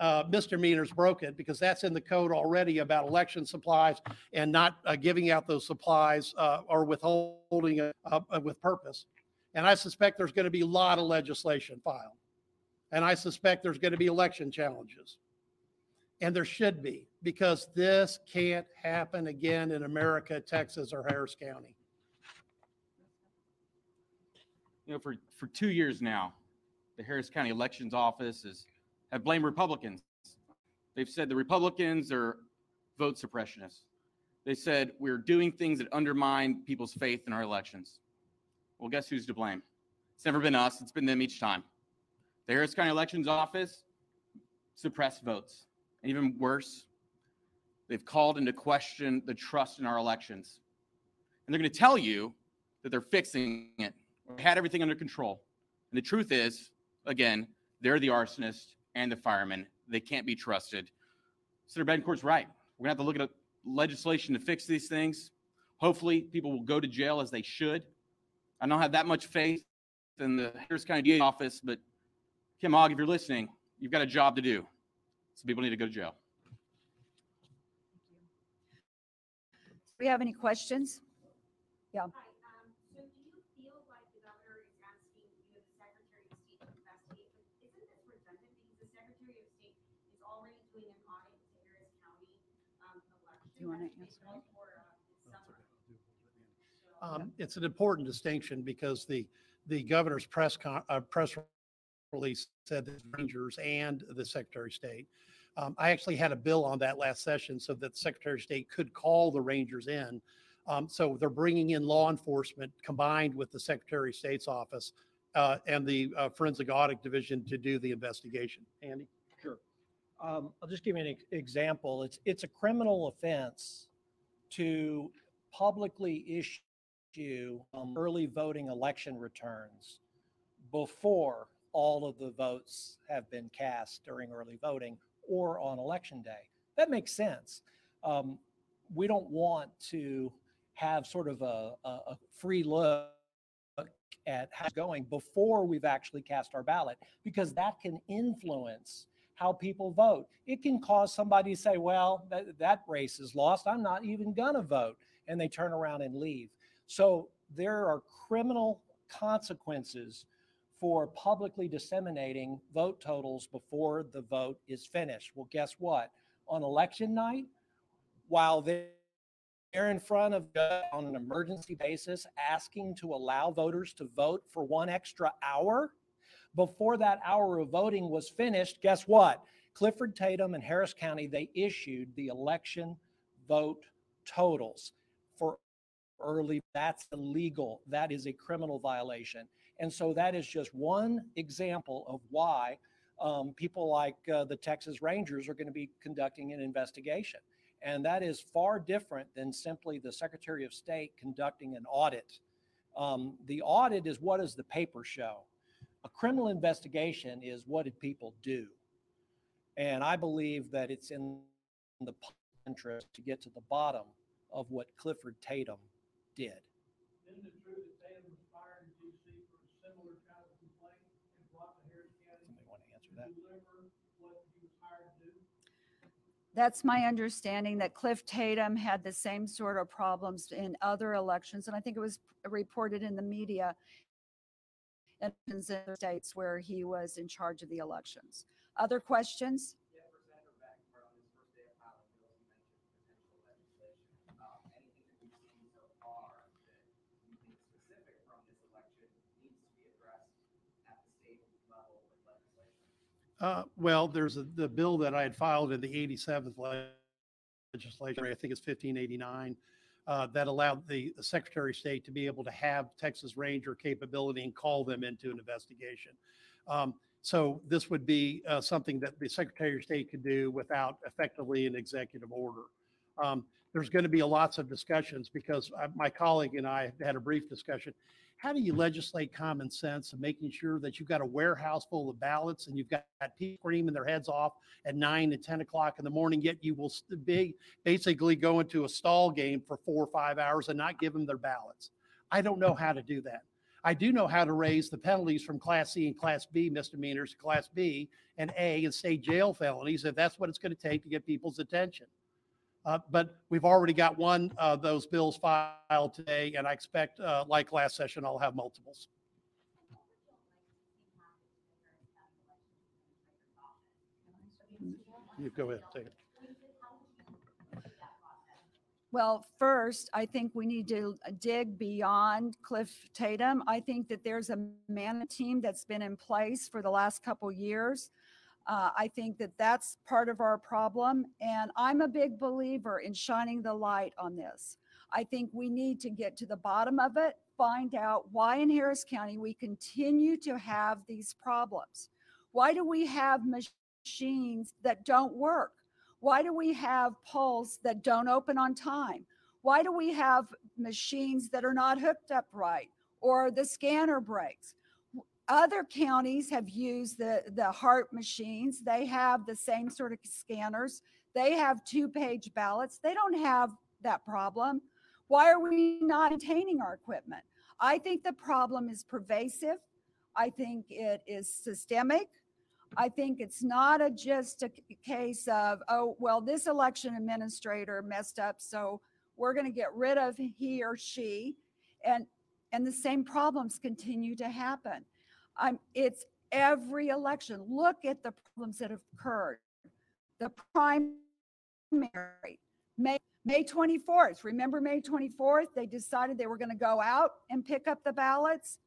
uh, misdemeanors broken because that's in the code already about election supplies and not uh, giving out those supplies uh, or withholding it uh, uh, with purpose. And I suspect there's going to be a lot of legislation filed. And I suspect there's going to be election challenges. And there should be, because this can't happen again in America, Texas, or Harris County. you know, for, for two years now, the Harris County Elections Office has have blamed Republicans. They've said the Republicans are vote suppressionists. They said we're doing things that undermine people's faith in our elections. Well, guess who's to blame? It's never been us, it's been them each time. The Harris County Elections Office suppressed votes. And even worse, they've called into question the trust in our elections. And they're going to tell you that they're fixing it or had everything under control. And the truth is, again, they're the arsonist and the firemen. They can't be trusted. Senator Bettencourt's right. We're going to have to look at legislation to fix these things. Hopefully, people will go to jail as they should. I don't have that much faith in the Harris County DA office, but Kim Ogg, if you're listening, you've got a job to do. So people need to go to jail. Do we have any questions? Yeah. Want to answer? Um, It's an important distinction because the, the governor's press con, uh, press release said that Rangers and the Secretary of State. Um, I actually had a bill on that last session so that the Secretary of State could call the Rangers in. Um, so they're bringing in law enforcement combined with the Secretary of State's office uh, and the uh, Forensic Audit Division to do the investigation. Andy? Um, I'll just give you an ex- example. It's, it's a criminal offense to publicly issue um, early voting election returns before all of the votes have been cast during early voting or on election day. That makes sense. Um, we don't want to have sort of a, a, a free look at how it's going before we've actually cast our ballot because that can influence how people vote. It can cause somebody to say, well, that, that race is lost. I'm not even going to vote. And they turn around and leave. So there are criminal consequences for publicly disseminating vote totals before the vote is finished. Well, guess what? On election night, while they're they're in front of on an emergency basis asking to allow voters to vote for one extra hour before that hour of voting was finished guess what? Clifford tatum and harris county they issued the election vote totals for early. That's illegal. That is a criminal violation. And so that is just one example of why um, people like uh, the texas rangers are going to be conducting an investigation. And that is far different than simply the Secretary of State conducting an audit. Um, the audit is what does the paper show? A criminal investigation is what did people do? And I believe that it's in the interest to get to the bottom of what Clifford Tatum did. Isn't it true that Tatum was fired in DC for a similar kind of complaint and brought to Harris County? Somebody want to answer that? Deliver what he was hired to do? That's my understanding that Cliff Tatum had the same sort of problems in other elections, and I think it was reported in the media in other states where he was in charge of the elections. Other questions? Uh, well, there's a, the bill that I had filed in the 87th legislature. I think it's 1589, uh, that allowed the the Secretary of State to be able to have Texas Ranger capability and call them into an investigation. Um, so this would be uh, something that the Secretary of State could do without effectively an executive order. Um, there's going to be lots of discussions because I- my colleague and I had a brief discussion. How do you legislate common sense and making sure that you've got a warehouse full of ballots and you've got people screaming their heads off at nine and 10 o'clock in the morning, yet you will be, basically go into a stall game for four or five hours and not give them their ballots? I don't know how to do that. I do know how to raise the penalties from Class C and Class B misdemeanors, to Class B and A and state jail felonies, if that's what it's going to take to get people's attention. Uh, But we've already got one of those bills filed today, and I expect, uh, like last session, I'll have multiples. You go ahead, take it. Well, first, I think we need to dig beyond Cliff Tatum. I think that there's a MANA team that's been in place for the last couple years. Uh, I think that that's part of our problem, and I'm a big believer in shining the light on this. I think we need to get to the bottom of it, find out why in Harris County we continue to have these problems. Why do we have machines that don't work? Why do we have polls that don't open on time? Why do we have machines that are not hooked up right or the scanner breaks? Other counties have used the, the Hart machines. They have the same sort of scanners. They have two page ballots. They don't have that problem. Why are we not maintaining our equipment? I think the problem is pervasive. I think it is systemic. I think it's not a just a case of, oh, well, this election administrator messed up, so we're going to get rid of he or she. And, and the same problems continue to happen. I'm, it's every election. Look at the problems that have occurred. The primary, May, May 24th. Remember May 24th? They decided they were going to go out and pick up the ballots.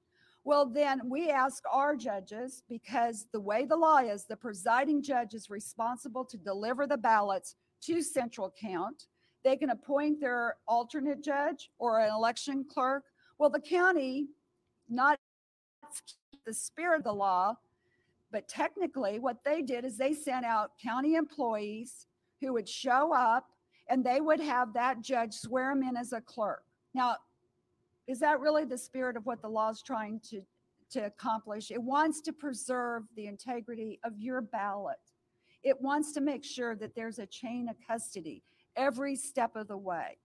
Well, then we ask our judges, because the way the law is, the presiding judge is responsible to deliver the ballots to central count. They can appoint their alternate judge or an election clerk. Well, the county, not the spirit of the law, but technically what they did is they sent out county employees who would show up and they would have that judge swear him in as a clerk. Now, is that really the spirit of what the law is trying to, to accomplish? It wants to preserve the integrity of your ballot. It wants to make sure that there's a chain of custody every step of the way.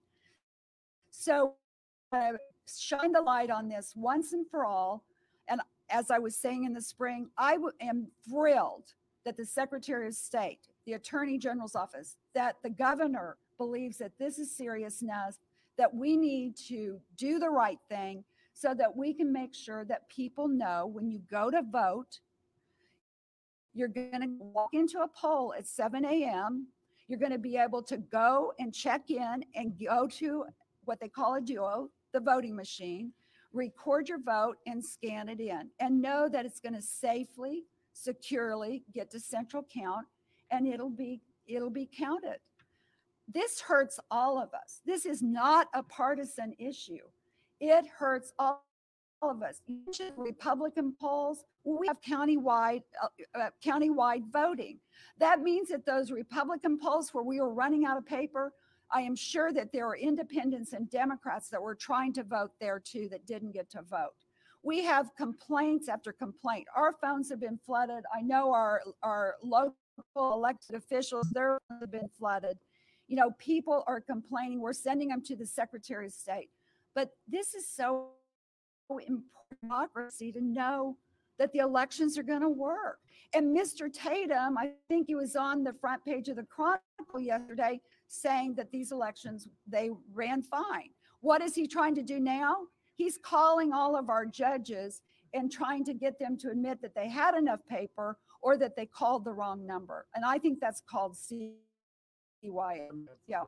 So uh, shine the light on this once and for all. As I was saying in the spring, I w- am thrilled that the Secretary of State, the Attorney General's office, that the governor believes that this is serious enough, that we need to do the right thing so that we can make sure that people know when you go to vote, you're going to walk into a poll at 7 a.m. You're going to be able to go and check in and go to what they call a duo, the voting machine, record your vote and scan it in and know that it's going to safely, securely get to central count and it'll be it'll be counted. This hurts all of us. This is not a partisan issue. It hurts all, all of us. Republican polls. We have countywide uh, uh, countywide voting. That means that those Republican polls where we were running out of paper, I am sure that there are independents and Democrats that were trying to vote there too that didn't get to vote. We have complaints after complaint. Our phones have been flooded. I know our our local elected officials, their phones have been flooded. You know, people are complaining. We're sending them to the Secretary of State. But this is so important democracy to know that the elections are going to work. And Mr. Tatum, I think he was on the front page of the Chronicle yesterday saying that these elections they ran fine. What is he trying to do now? He's calling all of our judges and trying to get them to admit that they had enough paper or that they called the wrong number. And I think that's called CYA. Yeah.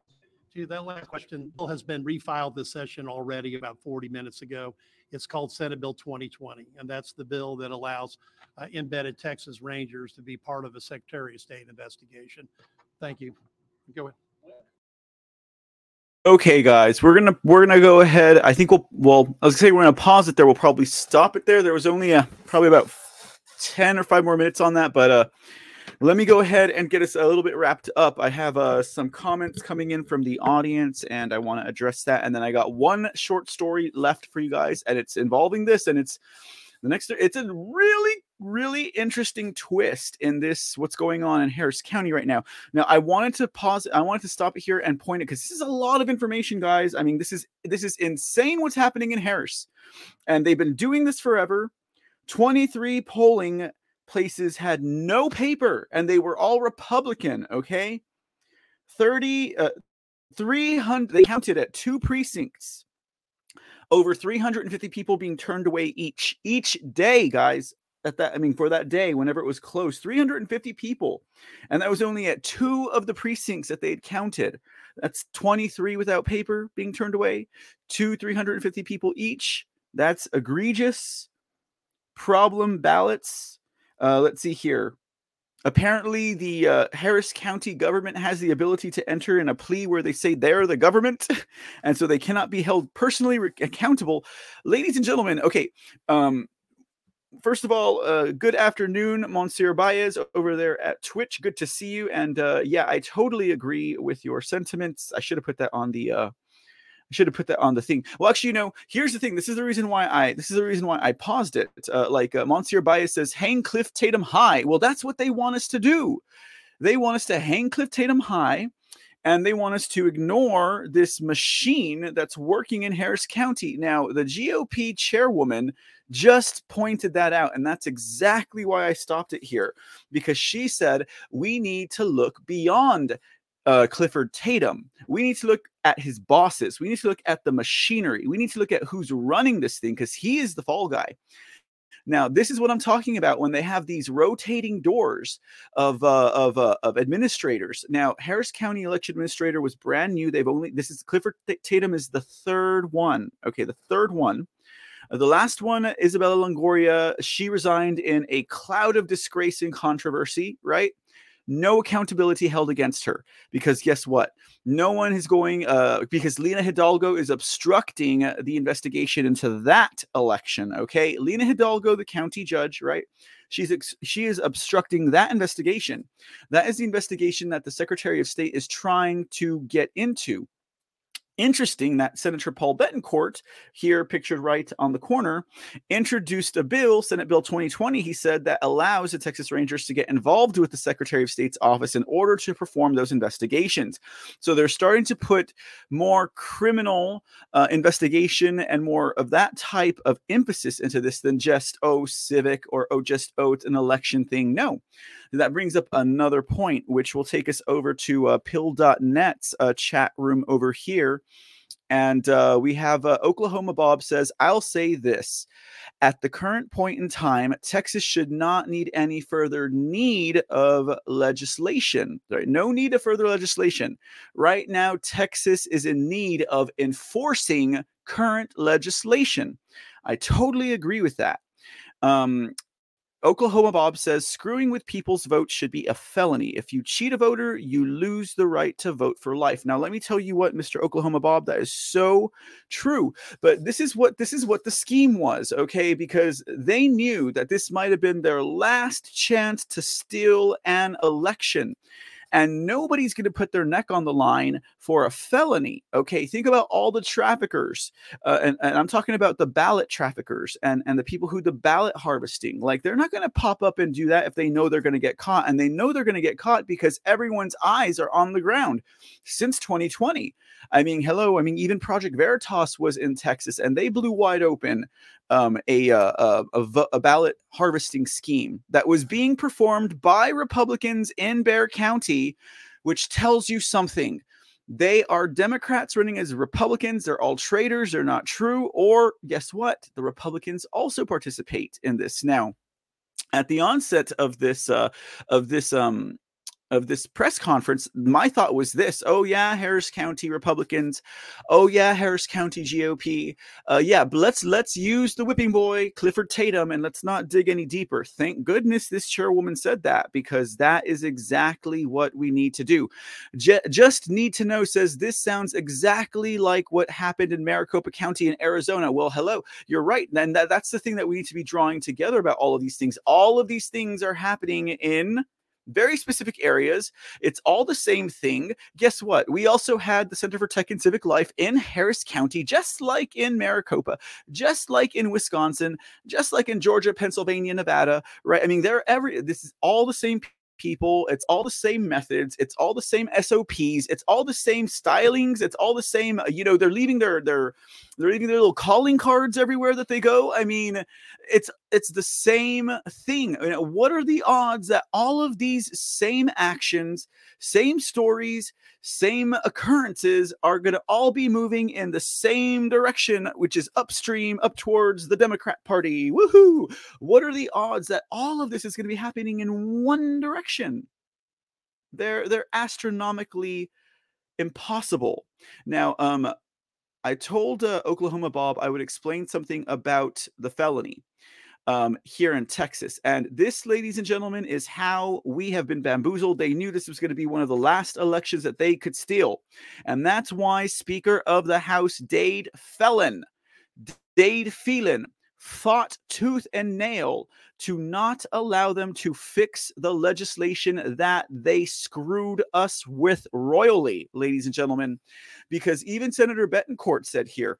To that last question, bill has been refiled this session already about 40 minutes ago. It's called Senate Bill 2020, and that's the bill that allows uh, embedded Texas Rangers to be part of a Secretary of State investigation. Thank you. Go ahead. Okay, guys, we're gonna we're gonna go ahead. I think we'll well, I was gonna say we're gonna pause it there. We'll probably stop it there. There was only a probably about ten or five more minutes on that, but uh, let me go ahead and get us a little bit wrapped up. I have uh, some comments coming in from the audience, and I want to address that. And then I got one short story left for you guys, and it's involving this, and it's the next. It's a really, really interesting twist in this. What's going on in Harris County right now? Now, I wanted to pause. I wanted to stop it here and point it because this is a lot of information, guys. I mean, this is this is insane. What's happening in Harris, and they've been doing this forever. 23 polling places had no paper and they were all Republican, okay? 30, uh, 300, they counted at two precincts. Over 350 people being turned away each each day, guys. At that, I mean, for that day, whenever it was closed, 350 people, and that was only at two of the precincts that they had counted. That's 23 without paper being turned away, two 350 people each. That's egregious. Problem ballots uh, let's see here. Apparently, the uh, Harris County government has the ability to enter in a plea where they say they're the government, <laughs> and so they cannot be held personally re- accountable. Ladies and gentlemen, okay. Um, first of all, uh, good afternoon, Monsieur Baez over there at Twitch. Good to see you. And uh, yeah, I totally agree with your sentiments. I should have put that on the uh, I should have put that on the thing. Well, actually, you know, here's the thing. This is the reason why I this is the reason why I paused it. Uh, like uh, Monsieur Bias says, hang Cliff Tatum high. Well, that's what they want us to do. They want us to hang Cliff Tatum high, and they want us to ignore this machine that's working in Harris County. Now, the GOP chairwoman just pointed that out, and that's exactly why I stopped it here because she said we need to look beyond uh, Clifford Tatum. We need to look at his bosses. We need to look at the machinery. We need to look at who's running this thing because he is the fall guy. Now, this is what I'm talking about when they have these rotating doors of uh, of uh, of administrators. Now, Harris County election administrator was brand new. They've only this is Clifford Tatum is the third one. Okay, the third one. Uh, the last one, Isabella Longoria, she resigned in a cloud of disgrace and controversy, right? no accountability held against her because guess what? No one is going uh, because Lina Hidalgo is obstructing the investigation into that election. Okay, Lina Hidalgo, the county judge, right? She's ex- she is obstructing that investigation. That is the investigation that the Secretary of State is trying to get into interesting that Senator Paul Bettencourt, here pictured right on the corner, introduced a bill, Senate Bill 2020, he said, that allows the Texas Rangers to get involved with the Secretary of State's office in order to perform those investigations. So they're starting to put more criminal uh, investigation and more of that type of emphasis into this than just, oh, civic or, oh, just, oh, it's an election thing. No. That brings up another point, which will take us over to uh, pilled.net's uh, chat room over here. And uh, we have uh, Oklahoma Bob says, I'll say this. At the current point in time, Texas should not need any further need of legislation. Right? No need of further legislation. Right now, Texas is in need of enforcing current legislation. I totally agree with that. Um, Oklahoma Bob says screwing with people's votes should be a felony. If you cheat a voter, you lose the right to vote for life. Now, let me tell you what, Mr. Oklahoma Bob, that is so true. But this is what this is what the scheme was, okay? Because they knew that this might have been their last chance to steal an election and nobody's going to put their neck on the line for a felony. Okay, think about all the traffickers, uh, and, and, I'm talking about the ballot traffickers and and the people who the ballot harvesting. Like they're not going to pop up and do that if they know they're going to get caught, and they know they're going to get caught because everyone's eyes are on the ground since 2020. I mean, hello. I mean, even Project Veritas was in Texas, and they blew wide open um, a, uh, a, a, a, ballot harvesting scheme that was being performed by Republicans in Bexar County, which tells you something. They are Democrats running as Republicans. They're all traitors. They're not true. Or guess what? The Republicans also participate in this. Now, at the onset of this uh, of this um, of this press conference, my thought was this: Oh yeah, Harris County Republicans. Oh yeah, Harris County GOP. Uh, yeah, but let's let's use the whipping boy Clifford Tatum and let's not dig any deeper. Thank goodness this chairwoman said that because that is exactly what we need to do. Just need to know says this sounds exactly like what happened in Maricopa County in Arizona. Well, hello, you're right, and that, that's the thing that we need to be drawing together about all of these things. All of these things are happening in very specific areas. It's all the same thing. Guess what? We also had the Center for Tech and Civic Life in Harris County, just like in Maricopa, just like in Wisconsin, just like in Georgia, Pennsylvania, Nevada, right? I mean, they're every this is all the same people. It's all the same methods. It's all the same SOPs. It's all the same stylings. It's all the same. uh, You know, they're leaving their their they're leaving their little calling cards everywhere that they go. I mean, it's it's the same thing. I mean, what are the odds that all of these same actions, same stories, same occurrences are going to all be moving in the same direction, which is upstream, up towards the Democrat Party? Woohoo! What are the odds that all of this is going to be happening in one direction? They're they're astronomically impossible. Now, um, I told uh, Oklahoma Bob I would explain something about the felony um, here in Texas. And this, ladies and gentlemen, is how we have been bamboozled. They knew this was going to be one of the last elections that they could steal. And that's why Speaker of the House Dade Felon, Dade Phelan, fought tooth and nail to not allow them to fix the legislation that they screwed us with royally, ladies and gentlemen. Because even Senator Bettencourt said here,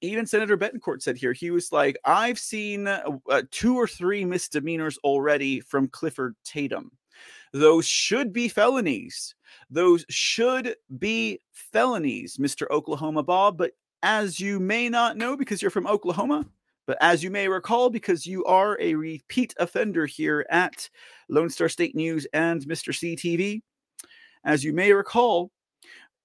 even Senator Bettencourt said here, he was like, I've seen uh, uh, two or three misdemeanors already from Clifford Tatum. Those should be felonies. Those should be felonies, Mr. Oklahoma Bob. But as you may not know because you're from Oklahoma, but as you may recall, because you are a repeat offender here at Lone Star State News and Mr. CTV, as you may recall,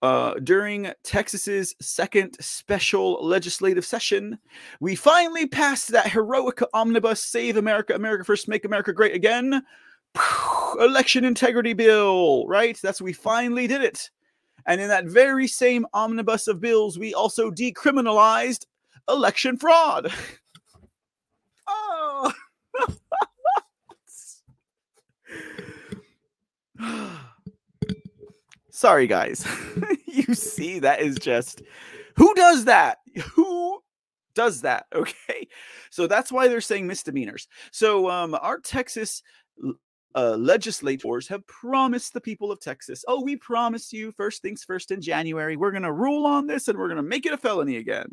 uh, during Texas's second special legislative session, we finally passed that heroic omnibus Save America, America First, Make America Great Again election integrity bill, right? That's we finally did it. And in that very same omnibus of bills, we also decriminalized election fraud. <laughs> oh. <laughs> <sighs> <sighs> Sorry, guys. <laughs> you see, that is just who does that? Who does that? <laughs> Okay. So that's why they're saying misdemeanors. So um our Texas uh, legislators have promised the people of Texas, oh, we promise you first things first in January, we're going to rule on this and we're going to make it a felony again.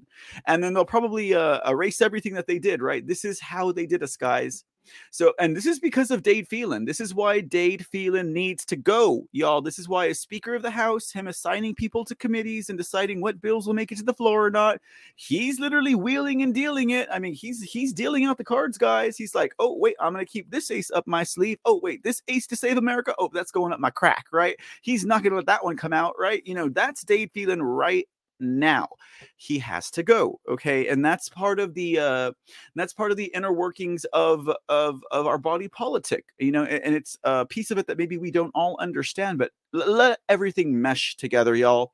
And then they'll probably uh, erase everything that they did, right? This is how they did us, guys. So, and this is because of Dade Phelan. This is why Dade Phelan needs to go, y'all. This is why, as Speaker of the House, him assigning people to committees and deciding what bills will make it to the floor or not, he's literally wheeling and dealing it. I mean, he's he's dealing out the cards, guys. He's like, oh wait, I'm gonna keep this ace up my sleeve. Oh wait, this ace to save America. Oh, that's going up my crack, right? He's not gonna let that one come out, right? You know, that's Dade Phelan right now he has to go okay? And that's part of the uh that's part of the inner workings of of of our body politic you know and, and it's a piece of it that maybe we don't all understand but l- let everything mesh together y'all.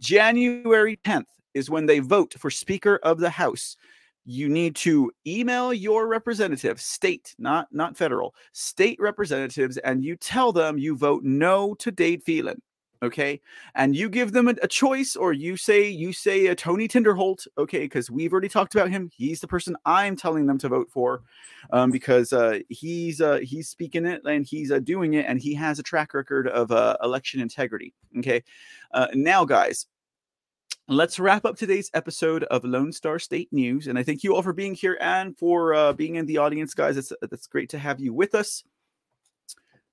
January 10th is when they vote for speaker of the house. You need to email your representative state not not federal state representatives and you tell them you vote no to dade phelan okay? And you give them a, a choice or you say you say a tony tinderholt okay? Because we've already talked about him. He's the person i'm telling them to vote for um, because uh, he's uh, he's speaking it and he's uh, doing it and he has a track record of uh, election integrity okay? Uh, now guys let's wrap up today's episode of lone star state news and i thank you all for being here and for uh, being in the audience guys. It's, it's great to have you with us.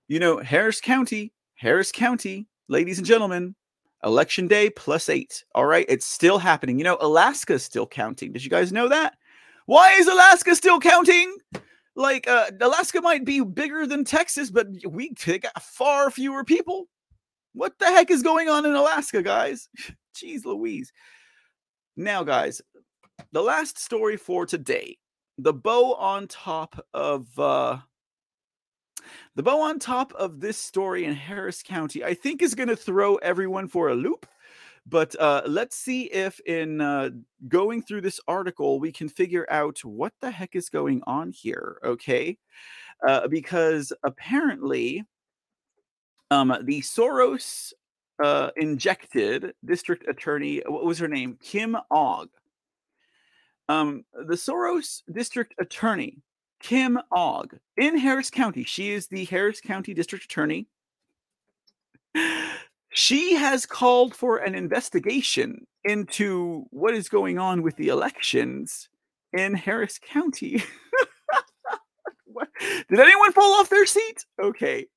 You know harris county harris county ladies and gentlemen, election day plus eight. All right, it's still happening. You know, Alaska's still counting. Did you guys know that? Why is Alaska still counting? Like, uh, Alaska might be bigger than Texas, but we got far fewer people. What the heck is going on in Alaska, guys? <laughs> Jeez Louise. Now, guys, the last story for today. The bow on top of uh the bow on top of this story in Harris County, I think, is going to throw everyone for a loop. But uh, let's see if, in uh, going through this article, we can figure out what the heck is going on here. Okay. Uh, because apparently, um, the Soros uh, injected district attorney, what was her name? Kim Ogg. Um, the Soros district attorney Kim Ogg in Harris County. She is the Harris County District Attorney. She has called for an investigation into what is going on with the elections in Harris County. <laughs> Did anyone fall off their seat? Okay.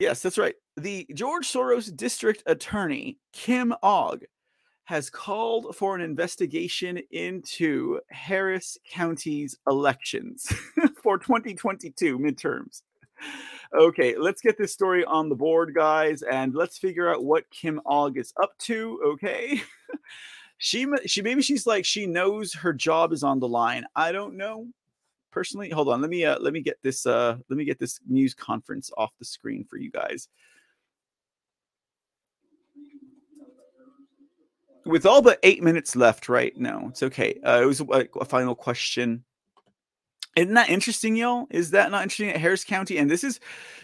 Yes, that's right. The George Soros District Attorney, Kim Ogg, has called for an investigation into Harris County's elections <laughs> for 2022 midterms. Okay, let's get this story on the board, guys, and let's figure out what Kim Ogg is up to. Okay. <laughs> she she maybe she's like she knows her job is on the line. I don't know personally. Hold on, let me uh let me get this uh let me get this news conference off the screen for you guys. With all but eight minutes left, right? now, it's okay. Uh, it was a, a final question. Isn't that interesting, y'all? Is that not interesting at Harris County? And this is,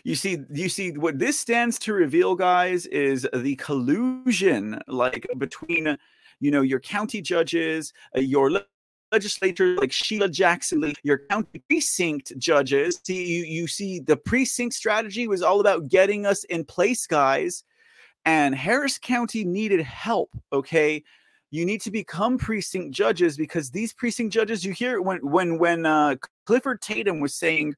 you see, you see what this stands to reveal, guys, is the collusion like between, you know, your county judges, uh, your le- legislators like Sheila Jackson Lee, your county precinct judges. See, you you see, the precinct strategy was all about getting us in place, guys. And Harris County needed help. Okay, you need to become precinct judges because these precinct judges you hear when when when uh, clifford tatum was saying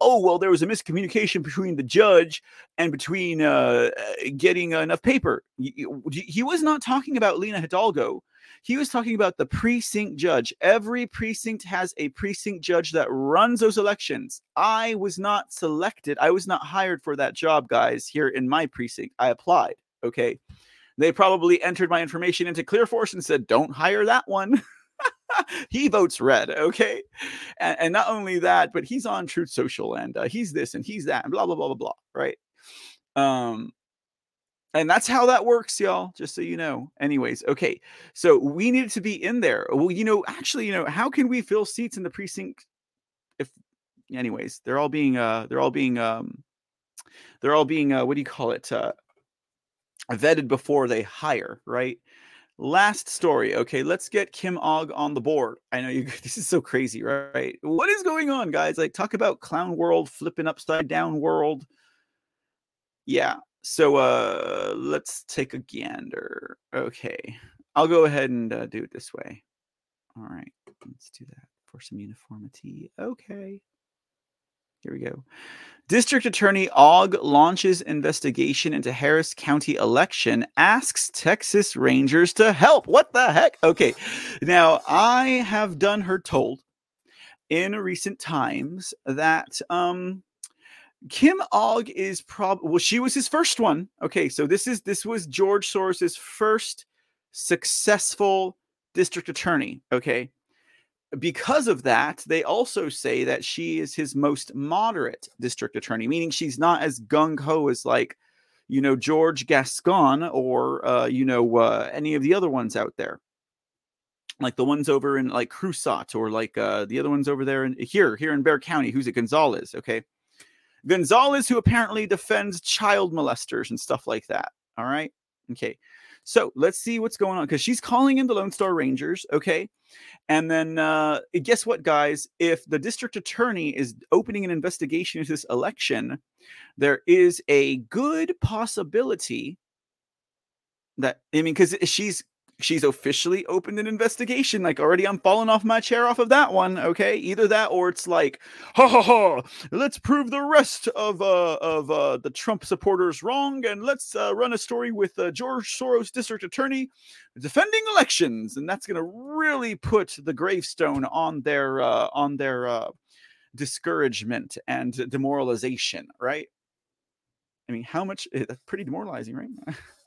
oh well there was a miscommunication between the judge and between uh, uh, getting enough paper y- he was not talking about lina hidalgo he was talking about the precinct judge. Every precinct has a precinct judge that runs those elections. I was not selected. I was not hired for that job guys here in my precinct. I applied okay? They probably entered my information into Clearforce and said, "Don't hire that one." <laughs> he votes red, okay, and, and not only that, but he's on Truth Social and uh, he's this and he's that and blah blah blah blah blah, right? Um, and that's how that works, y'all. Just so you know. Anyways, okay, so we needed to be in there. Well, you know, actually, you know, how can we fill seats in the precinct if, anyways, they're all being uh, they're all being um, they're all being uh, what do you call it? Uh, vetted before they hire, right? Last story. Okay, let's get Kim Ogg on the board. I know you <laughs> this is so crazy, right? What is going on, guys? Like talk about clown world, flipping upside down world. Yeah. So uh let's take a gander. Okay. I'll go ahead and uh, do it this way. All right. Let's do that for some uniformity. Okay. Here we go. District Attorney Ogg launches investigation into Harris County election, asks Texas Rangers to help. What the heck? Okay. Now, I have done her told in recent times that um Kim Ogg is probably well, she was his first one. Okay, so this is this was George Soros's first successful district attorney. Okay because of that, they also say that she is his most moderate district attorney, meaning she's not as gung ho as like, you know, George Gascon or uh, you know uh, any of the other ones out there, like the ones over in like Crusat or like uh, the other ones over there in here here in Bexar County. Who's it? Gonzalez. Okay, Gonzalez, who apparently defends child molesters and stuff like that. All right. Okay. So let's see what's going on because she's calling in the Lone Star Rangers. Okay. And then uh, guess what, guys? If the district attorney is opening an investigation into this election, there is a good possibility that I mean, because she's she's officially opened an investigation. Like already, I'm falling off my chair off of that one. Okay, either that or it's like, ha ha ha, let's prove the rest of uh of uh the Trump supporters wrong, and let's uh, run a story with uh, George Soros district attorney defending elections, and that's gonna really put the gravestone on their uh on their uh discouragement and demoralization, right? I mean, how much? eh, That's pretty demoralizing, right? <laughs>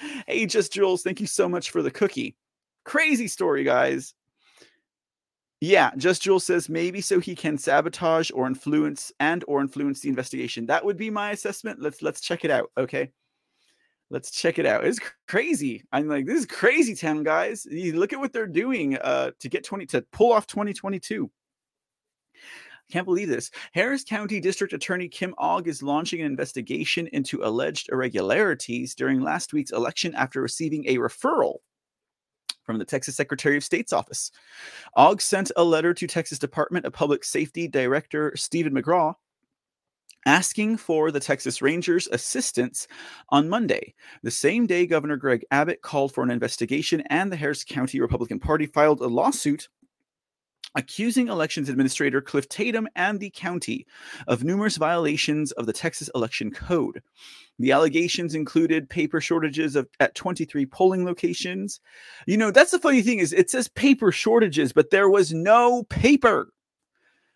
<laughs> hey, just Jules, thank you so much for the cookie. Crazy story, guys. Yeah, just Jules says maybe so he can sabotage or influence and or influence the investigation. That would be my assessment. Let's let's check it out. Okay. Let's check it out. It's crazy. I'm like, this is crazy town, guys. You look at what they're doing uh to get 20 to pull off 2022. Can't believe this. Harris County District Attorney Kim Ogg is launching an investigation into alleged irregularities during last week's election after receiving a referral from the Texas Secretary of State's office. OGG sent a letter to Texas Department of Public Safety Director Steven McCraw asking for the Texas Rangers' assistance on Monday, the same day Governor Greg Abbott called for an investigation and the Harris County Republican Party filed a lawsuit accusing elections administrator Cliff Tatum and the county of numerous violations of the Texas election code. The allegations included paper shortages of at 23 polling locations. You know, that's the funny thing is it says paper shortages, but there was no paper.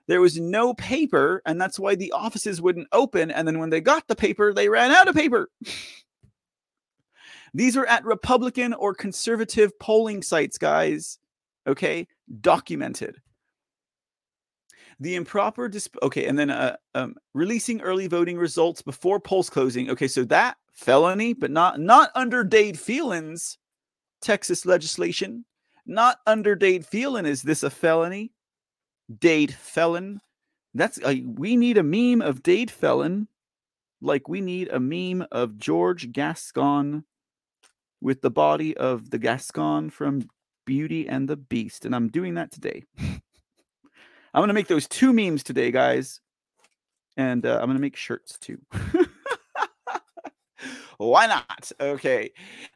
There was no paper, and that's why the offices wouldn't open. And then when they got the paper, they ran out of paper. <laughs> These are at Republican or conservative polling sites, guys. Okay, documented. The improper disp- okay, and then uh, um, releasing early voting results before polls closing. Okay, so that felony, but not not under Dade Phelan's Texas legislation. Not under Dade Phelan is this a felony? Dade Felon. That's a, we need a meme of Dade Felon, like we need a meme of George Gascon with the body of the Gascon from Beauty and the Beast, and I'm doing that today. <laughs> I'm gonna make those two memes today, guys, and uh, I'm gonna make shirts too. <laughs> Why not? Okay.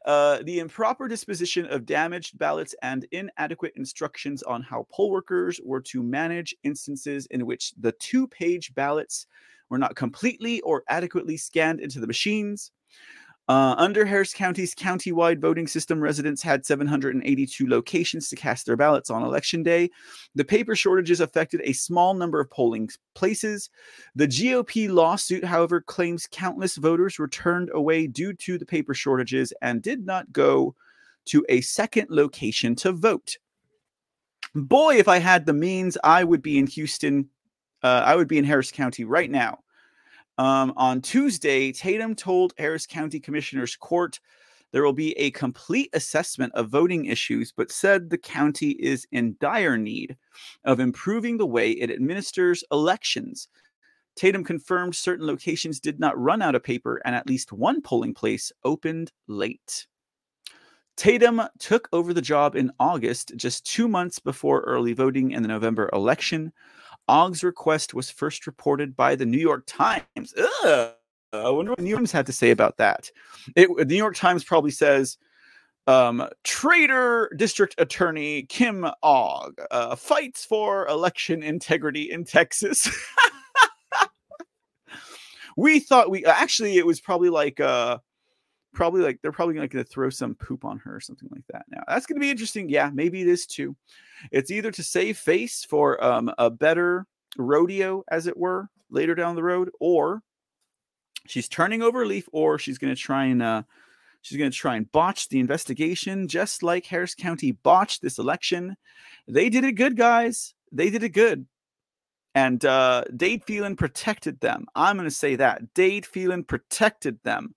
Uh, the improper disposition of damaged ballots and inadequate instructions on how poll workers were to manage instances in which the two page ballots were not completely or adequately scanned into the machines. Uh, under Harris County's countywide voting system, residents had 782 locations to cast their ballots on election day. The paper shortages affected a small number of polling places. The GOP lawsuit, however, claims countless voters were turned away due to the paper shortages and did not go to a second location to vote. Boy, if I had the means, I would be in Houston. Uh, I would be in Harris County right now um, on Tuesday, Tatum told Harris County Commissioner's Court there will be a complete assessment of voting issues, but said the county is in dire need of improving the way it administers elections. Tatum confirmed certain locations did not run out of paper and at least one polling place opened late. Tatum took over the job in August, just two months before early voting in the November election. Ogg's request was first reported by the New York Times. Ugh, I wonder what the New York Times had to say about that. It, the New York Times probably says, um, traitor district attorney Kim Ogg uh, fights for election integrity in Texas. <laughs> we thought we actually it was probably like uh probably like they're probably like going to throw some poop on her or something like that. Now that's going to be interesting. Yeah, maybe it is too. It's either to save face for um, a better rodeo, as it were, later down the road, or she's turning over a leaf, or she's going to try and uh, she's going to try and botch the investigation, just like Harris County botched this election. They did it good, guys. They did it good. And uh, Dade Phelan protected them. I'm going to say that. Dade Phelan protected them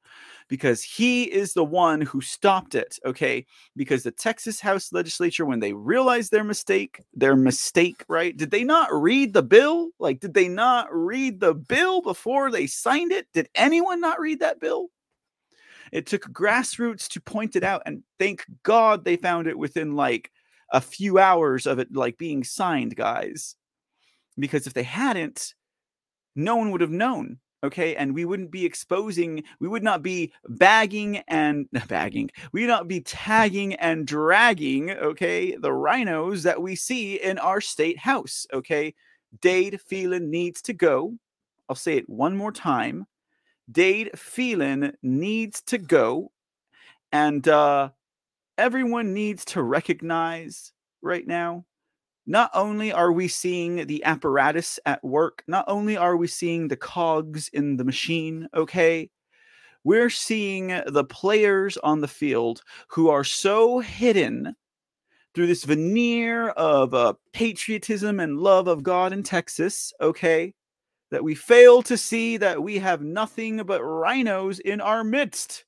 because he is the one who stopped it. Okay. Because the Texas House legislature, when they realized their mistake, their mistake, right? Did they not read the bill? Like, did they not read the bill before they signed it? Did anyone not read that bill? It took grassroots to point it out. And thank God they found it within like a few hours of it like being signed, guys. Because if they hadn't, no one would have known okay? And we wouldn't be exposing we would not be bagging and <laughs> bagging we would not be tagging and dragging okay the rhinos that we see in our state house okay? Dade phelan needs to go. I'll say it one more time. Dade phelan needs to go. And uh everyone needs to recognize right now not only are we seeing the apparatus at work, not only are we seeing the cogs in the machine, okay, we're seeing the players on the field who are so hidden through this veneer of uh, patriotism and love of God in Texas, okay, that we fail to see that we have nothing but rhinos in our midst.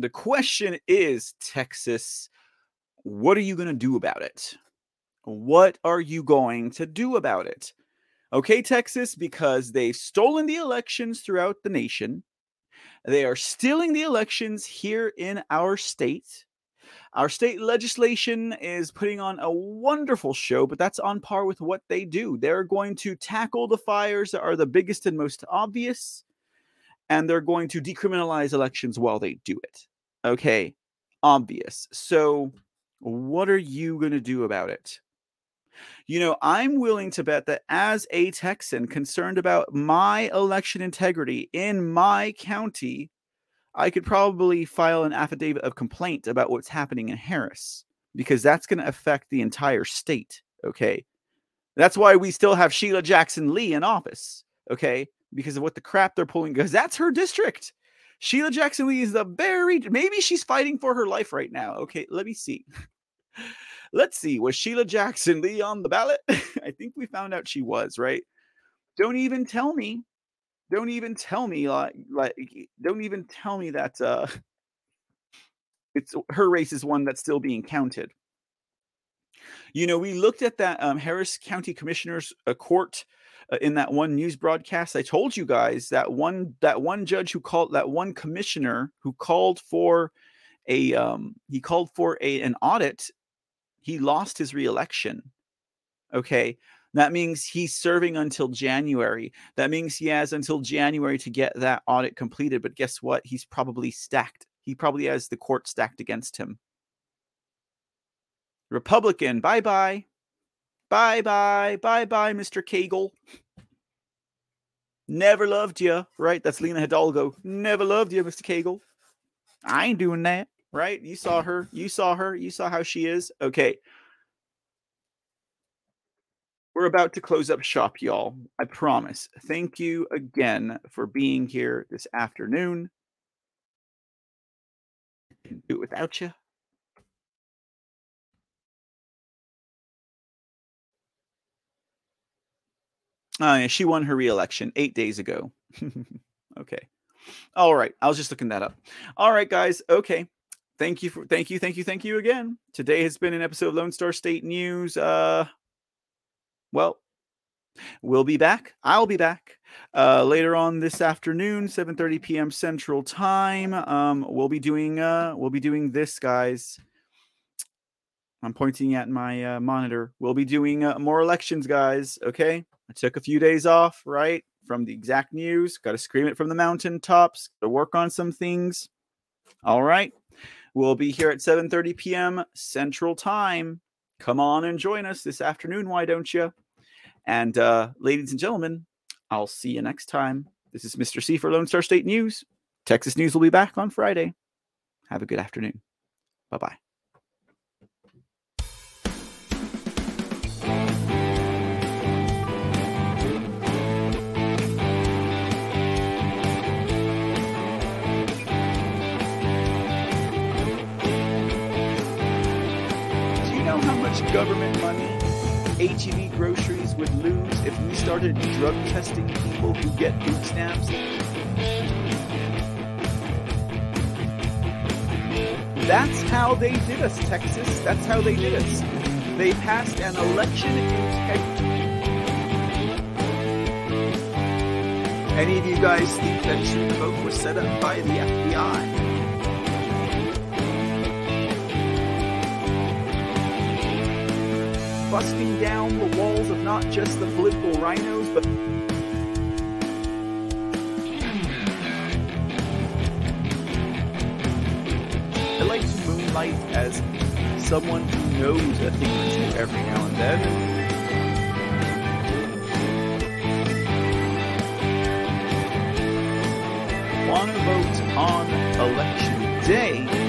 The question is, Texas, what are you going to do about it? What are you going to do about it? Okay, Texas, because they've stolen the elections throughout the nation. They are stealing the elections here in our state. Our state legislation is putting on a wonderful show, but that's on par with what they do. They're going to tackle the fires that are the biggest and most obvious, and they're going to decriminalize elections while they do it. Okay, obvious. So, what are you going to do about it? You know, I'm willing to bet that as a Texan concerned about my election integrity in my county, I could probably file an affidavit of complaint about what's happening in Harris because that's going to affect the entire state. Okay. That's why we still have Sheila Jackson Lee in office. Okay. Because of what the crap they're pulling, because that's her district. Sheila Jackson Lee is the very, maybe she's fighting for her life right now. Okay. Let me see. <laughs> Let's see. Was Sheila Jackson Lee on the ballot? <laughs> I think we found out she was, right? Don't even tell me don't even tell me like like don't even tell me that uh <laughs> it's her race is one that's still being counted you know we looked at that um, harris county commissioners uh, court uh, in that one news broadcast i told you guys that one that one judge who called that one commissioner who called for a um he called for a an audit he lost his reelection okay that means he's serving until January. That means he has until January to get that audit completed. But guess what? He's probably stacked. He probably has the court stacked against him. Republican, bye bye. Bye bye. Bye bye, Mr. Cagle. Never loved you, right? That's Lina Hidalgo. Never loved you, Mr. Cagle. I ain't doing that, right? You saw her. You saw her. You saw how she is. Okay. We're about to close up shop, y'all. I promise. Thank you again for being here this afternoon. Do it without you. Oh, yeah, she won her reelection eight days ago. <laughs> okay. All right. I was just looking that up. All right, guys. Okay. Thank you for thank you, thank you, thank you again. Today has been an episode of Lone Star State News. Uh well, we'll be back. I'll be back uh, later on this afternoon, 7:30 p.m. Central Time. Um, we'll be doing uh, we'll be doing this, guys. I'm pointing at my uh, monitor. We'll be doing uh, more elections, guys. Okay, I took a few days off, right, from the exact news. Got to scream it from the mountaintops. To work on some things. All right, we'll be here at 7:30 p.m. Central Time. Come on and join us this afternoon. Why don't you? And uh, ladies and gentlemen, I'll see you next time. This is Mr. C for Lone Star State News. Texas News will be back on Friday. Have a good afternoon. Bye bye. Government money HEB groceries would lose if we started drug testing people who get food stamps? That's how they did us, Texas. That's how they did us. They passed an election integrity. Any of you guys think that Vote was set up by the FBI? Busting down the walls of not just the political rhinos, but I like to moonlight as someone who knows a thing or two every now and then. Want to vote on election day?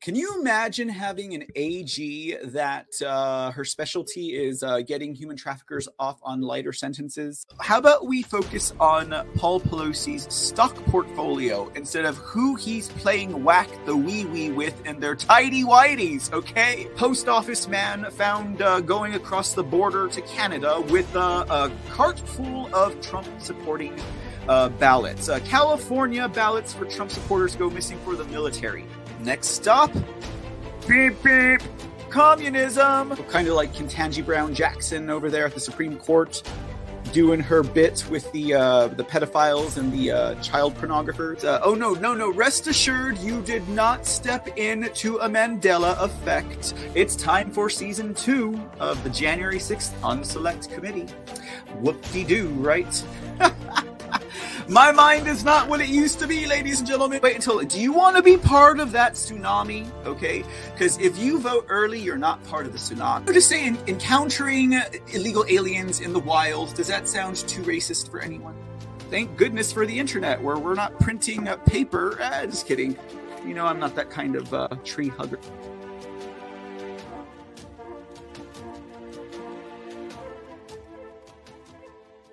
Can you imagine having an AG that uh, her specialty is uh, getting human traffickers off on lighter sentences? How about we focus on Paul Pelosi's stock portfolio instead of who he's playing whack the wee wee with in their tidy whities, okay? Post office man found uh, going across the border to Canada with a cart full of Trump supporting uh, ballots. Uh, California ballots for Trump supporters go missing for the military. Next stop, beep beep, communism. Kind of like Ketanji Brown Jackson over there at the Supreme Court, doing her bit with the uh, the pedophiles and the uh, child pornographers. Uh, oh no, no, no! Rest assured, you did not step into a Mandela effect. It's time for season two of the January sixth Unselect Committee. Whoop de doo, right? <laughs> My mind is not what it used to be, ladies and gentlemen. Wait until. Do you want to be part of that tsunami? Okay, because if you vote early, you're not part of the tsunami. I'm just saying, encountering illegal aliens in the wild. Does that sound too racist for anyone? Thank goodness for the internet, where we're not printing paper. Ah, just kidding. You know, I'm not that kind of uh, tree hugger.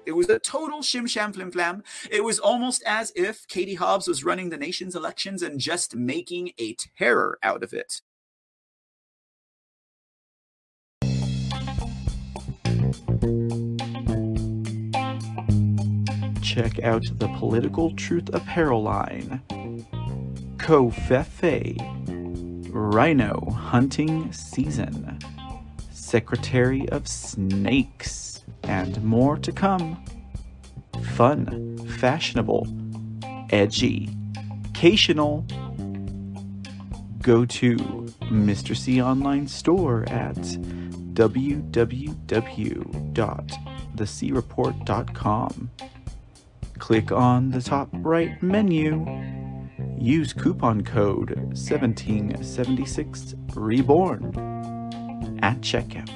It was a total shim sham flim flam. It was almost as if Katie Hobbs was running the nation's elections and just making a terror out of it. Check out the Political Truth Apparel line. Covfefe. Rhino Hunting Season. Secretary of Snakes. And more to come. Fun, fashionable, edgy, occasional. Go to Mr. C Online Store at www.thecreport.com. Click on the top right menu. Use coupon code 1776 Reborn at checkout.